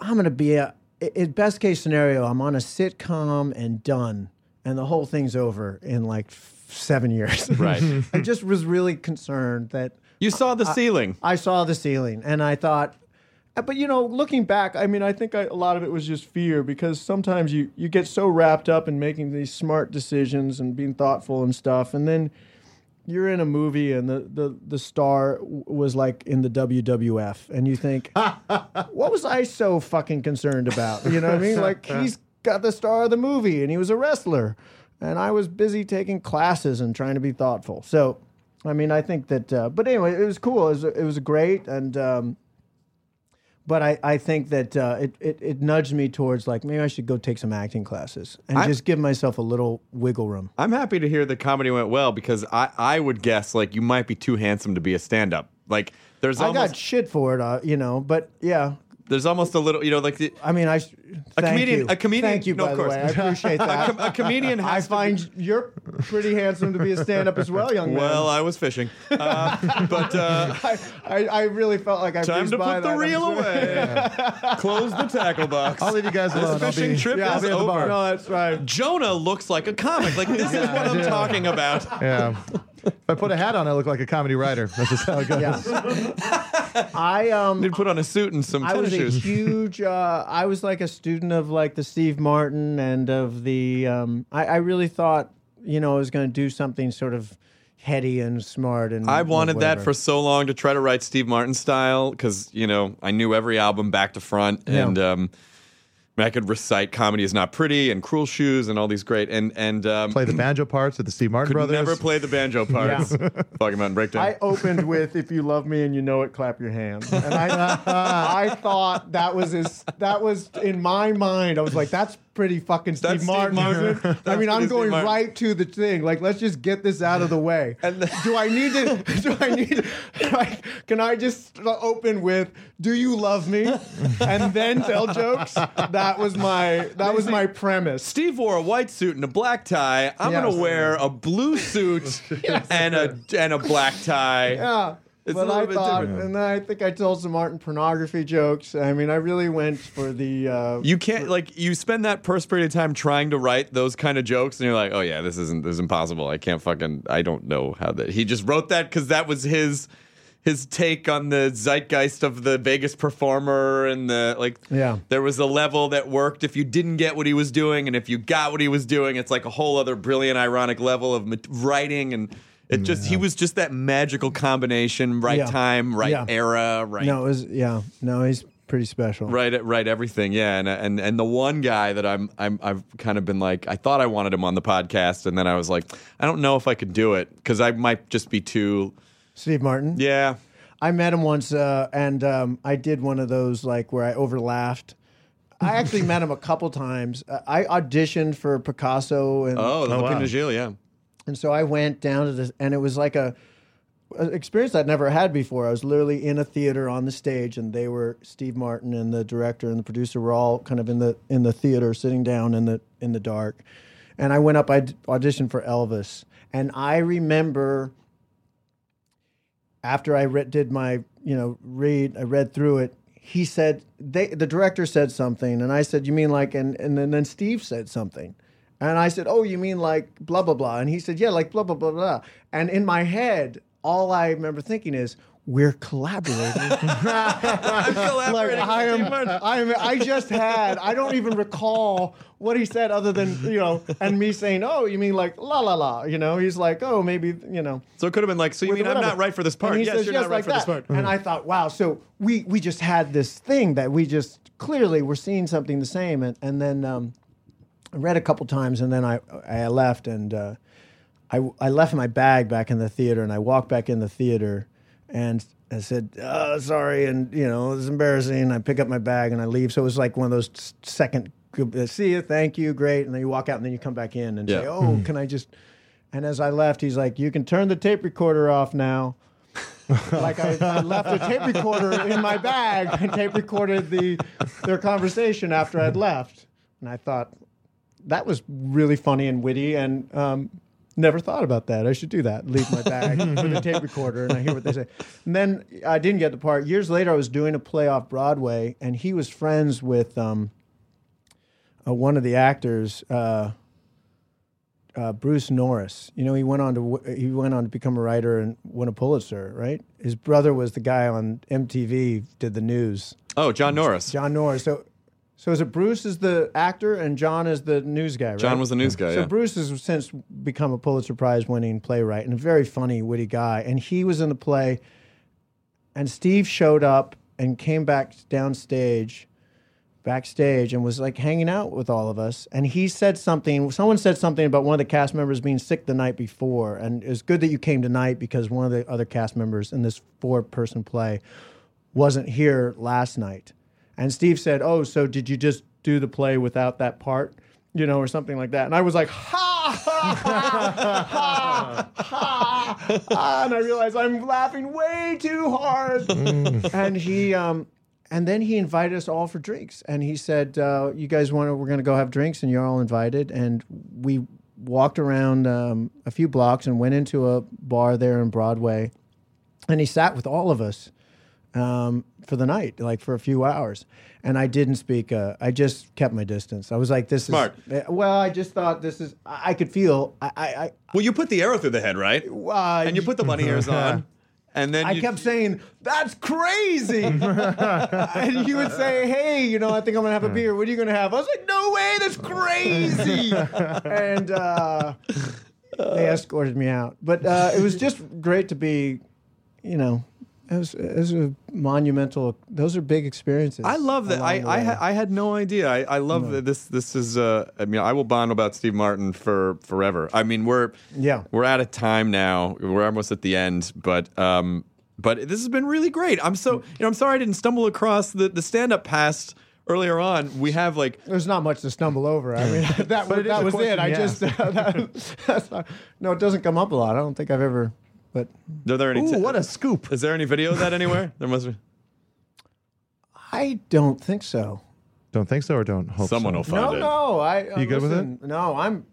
I'm going to be a in best case scenario I'm on a sitcom and done, and the whole thing's over in like f- seven years. Right. I just was really concerned that You saw the ceiling. I saw the ceiling and I thought, but you know, looking back, I mean, I think I, a lot of it was just fear because sometimes you, you get so wrapped up in making these smart decisions and being thoughtful and stuff. And then you're in a movie and the, the, the star w- was like in the WWF and you think, what was I so fucking concerned about? You know what I mean? Like he's got the star of the movie and he was a wrestler and I was busy taking classes and trying to be thoughtful. So, I mean, I think that, uh, but anyway, it was cool. It was, it was great. And, um, but I, I think that uh, it, it, it nudged me towards like, maybe I should go take some acting classes and I'm- just give myself a little wiggle room. I'm happy to hear the comedy went well because I, I would guess like you might be too handsome to be a stand up. Like there's I almost got shit for it, uh, you know, but yeah. there's almost a little you know like the, I mean, I. A comedian- you. a comedian- Thank you, no, by of the course. way. I appreciate a, that. com- a comedian I has to be- find you're pretty handsome to be a stand-up as well, young man. well I was fishing, uh, but uh, I, I, I really felt like I time breezed to by put the reel I'm sorry. away. Close the tackle box. I'll leave you guys This alone. I'll fishing be- trip Yeah, is I'll be at the over. bar. No, that's right. Jonah looks like a comic. Like this is what I'm talking about. Yeah. if I put a hat on, I look like a comedy writer. That's just how it goes. Yeah. I um Need to put on a suit and some I tennis was a shoes. huge. Uh, I was like a student of like the Steve Martin and of the. Um, I, I really thought you know I was going to do something sort of heady and smart and I wanted that for so long to try to write Steve Martin style because you know I knew every album back to front, Yeah. and um, I, I could recite "Comedy Is Not Pretty" and "Cruel Shoes" and all these great and and um, Play the banjo parts of the Steve Martin could brothers. never play the banjo parts. Talking about breakdown. I opened with "If you love me and you know it, clap your hands," and I, I thought that was his. That was in my mind. I was like, "That's pretty fucking Steve That's Steve Martin." Martin. I mean, I'm going right to the thing. Like, let's just get this out of the way. And the- do I need to? Do I need? Like, can I just open with "Do you love me?" and then tell jokes? That was my. That was my premise. Steve wore a white suit and a black tie. I'm Yes. gonna wear a blue suit and a and a black tie. Yeah. It's a but little I bit thought, different. and I think I told some Martin pornography jokes. I mean, I really went for the. Uh, You can't like you spend that first period of time trying to write those kind of jokes, and you're like, oh yeah, this isn't this is impossible. I can't fucking I don't know how that he just wrote that because that was his his take on the zeitgeist of the Vegas performer and the like. Yeah. there was a level that worked if you didn't get what he was doing, and if you got what he was doing, it's like a whole other brilliant, ironic level of writing and. It just he was just that magical combination, right Yeah. time, right Yeah. era, right No, it was yeah. No, he's pretty special. Right, right, everything, yeah, and and and the one guy that I'm I'm I've kind of been like I thought I wanted him on the podcast, and then I was like I don't know if I could do it because I might just be too Steve Martin. yeah. I met him once, uh, and um, I did one of those like where I overlaughed. I actually met him a couple times. Uh, I auditioned for Picasso, and Oh, the Oh, wow. Yeah. And so I went down to this, and it was like a, an experience I'd never had before. I was literally in a theater on the stage, and they were Steve Martin and the director and the producer were all kind of in the in the theater, sitting down in the in the dark. And I went up. I auditioned for Elvis, and I remember after I did my you know read, I read through it. He said they the director said something, and I said, "You mean like?" And and then, then Steve said something, and I said, "Oh, you mean like blah blah blah?" And he said, "Yeah, like blah blah blah blah." And in my head, all I remember thinking is, "We're collaborating." I'm like I am, I am, I just had. I don't even recall what he said, other than you know, and me saying, "Oh, you mean like la la la?" You know, he's like, "Oh, maybe you know." So it could have been like, so you mean I'm not right for this part? And he yes, says, you're yes, not right like for this part. And I thought, wow, so we we just had this thing that we just clearly were seeing something the same. And and then um, read a couple times, and then I I left, and uh, I I left my bag back in the theater, and I walked back in the theater, and I said, oh, sorry, and you know it was embarrassing. I pick up my bag and I leave. So it was like one of those s- second. uh, See you, thank you, great, and then you walk out, and then you come back in and say, Yeah. "Oh, can I just?" And as I left, he's like, "You can turn the tape recorder off now." like I, I left a tape recorder in my bag and tape recorded the their conversation after I'd left, and I thought that was really funny and witty, and um, never thought about that. I should do that. Leave my bag with a tape recorder, and I hear what they say. And then I didn't get the part. Years later, I was doing a play off Broadway, and he was friends with um, uh, one of the actors. Uh, uh, Bruce Norris. You know, he went on to w- he went on to become a writer and win a Pulitzer. Right. His brother was the guy on MTV did the news. Oh, John Norris. John Norris. So, so is it Bruce is the actor and John is the news guy? Right? John was the news guy. So yeah. Bruce has since become a Pulitzer Prize winning playwright and a very funny, witty guy. And he was in the play, and Steve showed up and came back downstage, backstage, and was like hanging out with all of us. And he said something. Someone said something about one of the cast members being sick the night before, and it's good that you came tonight because one of the other cast members in this four-person play wasn't here last night. And Steve said, "Oh, so did you just do the play without that part?" You know, or something like that. And I was like, ha, ha, ha, ha. And I realized I'm laughing way too hard. and he, um, and then he invited us all for drinks. And he said, uh, "You guys want to? We're going to go have drinks, and you're all invited." And we walked around um, a few blocks and went into a bar there in Broadway. And he sat with all of us um, for the night, like for a few hours. And I didn't speak. Uh, I just kept my distance. I was like, "This Smart. is." Well, I just thought this is. I, I could feel. I. I, well, you put the arrow through the head, right? Uh, And you put the bunny ears on, and then I you, kept saying, "That's crazy," and he would say, "Hey, you know, I think I'm gonna have a beer. What are you gonna have?" I was like, "No way, that's crazy!" and uh, they escorted me out. But uh, it was just great to be, you know, it a monumental. Those are big experiences. I love that. I I, ha- I had no idea. I, I love that this. This is. Uh, I mean, I will bond about Steve Martin for forever. I mean, we're Yeah. we're out of time now. We're almost at the end, but um, but this has been really great. I'm so you know I'm sorry I didn't stumble across the the stand up past earlier on. We have like There's not much to stumble over. I mean, that, But it is that was it. I you just that, that's not, no, it doesn't come up a lot. I don't think I've ever. But are there any? Ooh, what a scoop! Is there any video of that anywhere? There must be. I don't think so. Don't think so, or don't hope Someone so. will find No, it. no. No. I. uh, You good with it? No, I'm.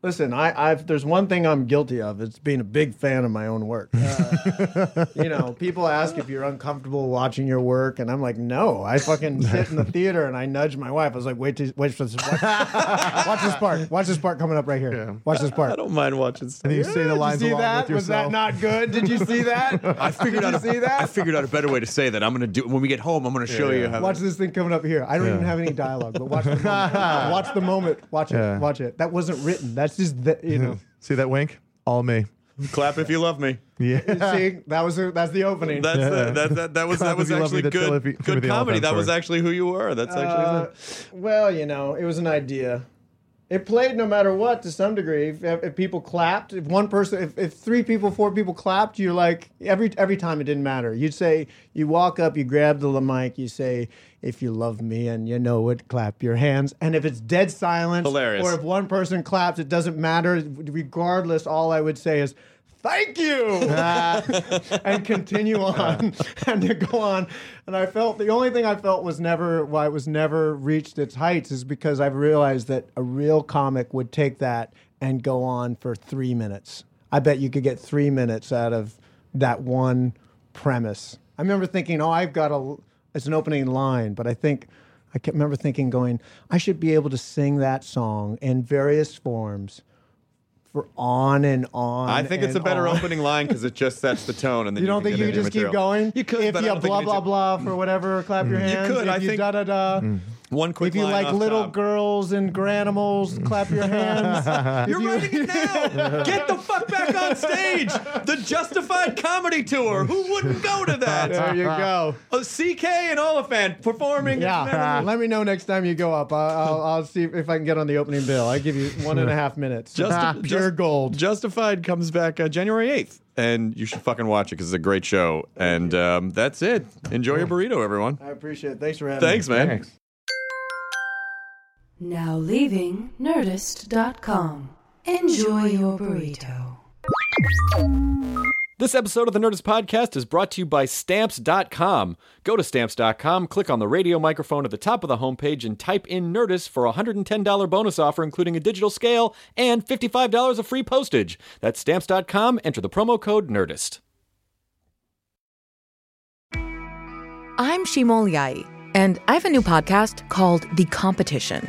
Listen, I, I've. There's one thing I'm guilty of. It's being a big fan of my own work. Uh, you know, people ask if you're uncomfortable watching your work, and I'm like, no. I fucking sit in the theater and I nudge my wife. I was like, wait, to, wait for this. Watch, watch this part. Watch this part coming up right here. Watch this part. I don't mind watching. Stuff. And you say the lines along that? with Was that not good? Did you see that? I figured Did out you a, see that? I figured out a better way to say that. I'm gonna do when we get home. I'm gonna show you how. Watch this thing coming up here. I don't even have any dialogue, but watch the moment. watch the moment. Watch it. Yeah. Watch it. That wasn't written. That's just the, you know. See that wink? All me. Clap if you love me. Yeah. See, that was a, that's the opening. That's the, that, that that was Clap that was if you love actually good Timothy- good comedy. That was actually who you were. That's Uh, actually. well, you know, it was an idea. It played no matter what to some degree. If, if people clapped, if one person, if, if three people, four people clapped, you're like every every time it didn't matter. You'd say you walk up, you grab the mic, you say, "If you love me and you know it, clap your hands." And if it's dead silence, Hilarious. or if one person claps, it doesn't matter. Regardless, all I would say is. Thank you, and continue on, and to go on. And I felt the only thing I felt was never why it was never reached its heights is because I've realized that a real comic would take that and go on for three minutes. I bet you could get three minutes out of that one premise. I remember thinking, oh, I've got a it's an opening line, but I think I remember thinking, going, I should be able to sing that song in various forms for on and on. I think it's a better on. opening line because it just sets the tone, and then You don't can think you into just keep going? You could, if but I you don't blah need blah blah for whatever, clap your mm. hands. You could, If I you think- da da da. Mm. One quick If you line like off little top. girls and Garanimals, clap your hands. You're you- writing it now. Get the fuck back on stage. The Justified Comedy Tour. Who wouldn't go to that? There you go. Uh, CK and Olyphant performing. Yeah. Let me know next time you go up. I'll, I'll, I'll see if I can get on the opening bill. I give you one and a half minutes. Just, pure just- gold. Justified comes back uh, January 8th. And you should fucking watch it because it's a great show. And um, that's it. Enjoy your burrito, everyone. I appreciate it. Thanks for having me. Thanks, man. Now leaving Nerdist.com. Enjoy your burrito. This episode of the Nerdist Podcast is brought to you by Stamps.com. Go to Stamps.com, click on the radio microphone at the top of the homepage, and type in Nerdist for a $110 bonus offer, including a digital scale and $55 of free postage. That's Stamps.com. Enter the promo code Nerdist. I'm Shima Oliaee, and I have a new podcast called The Competition.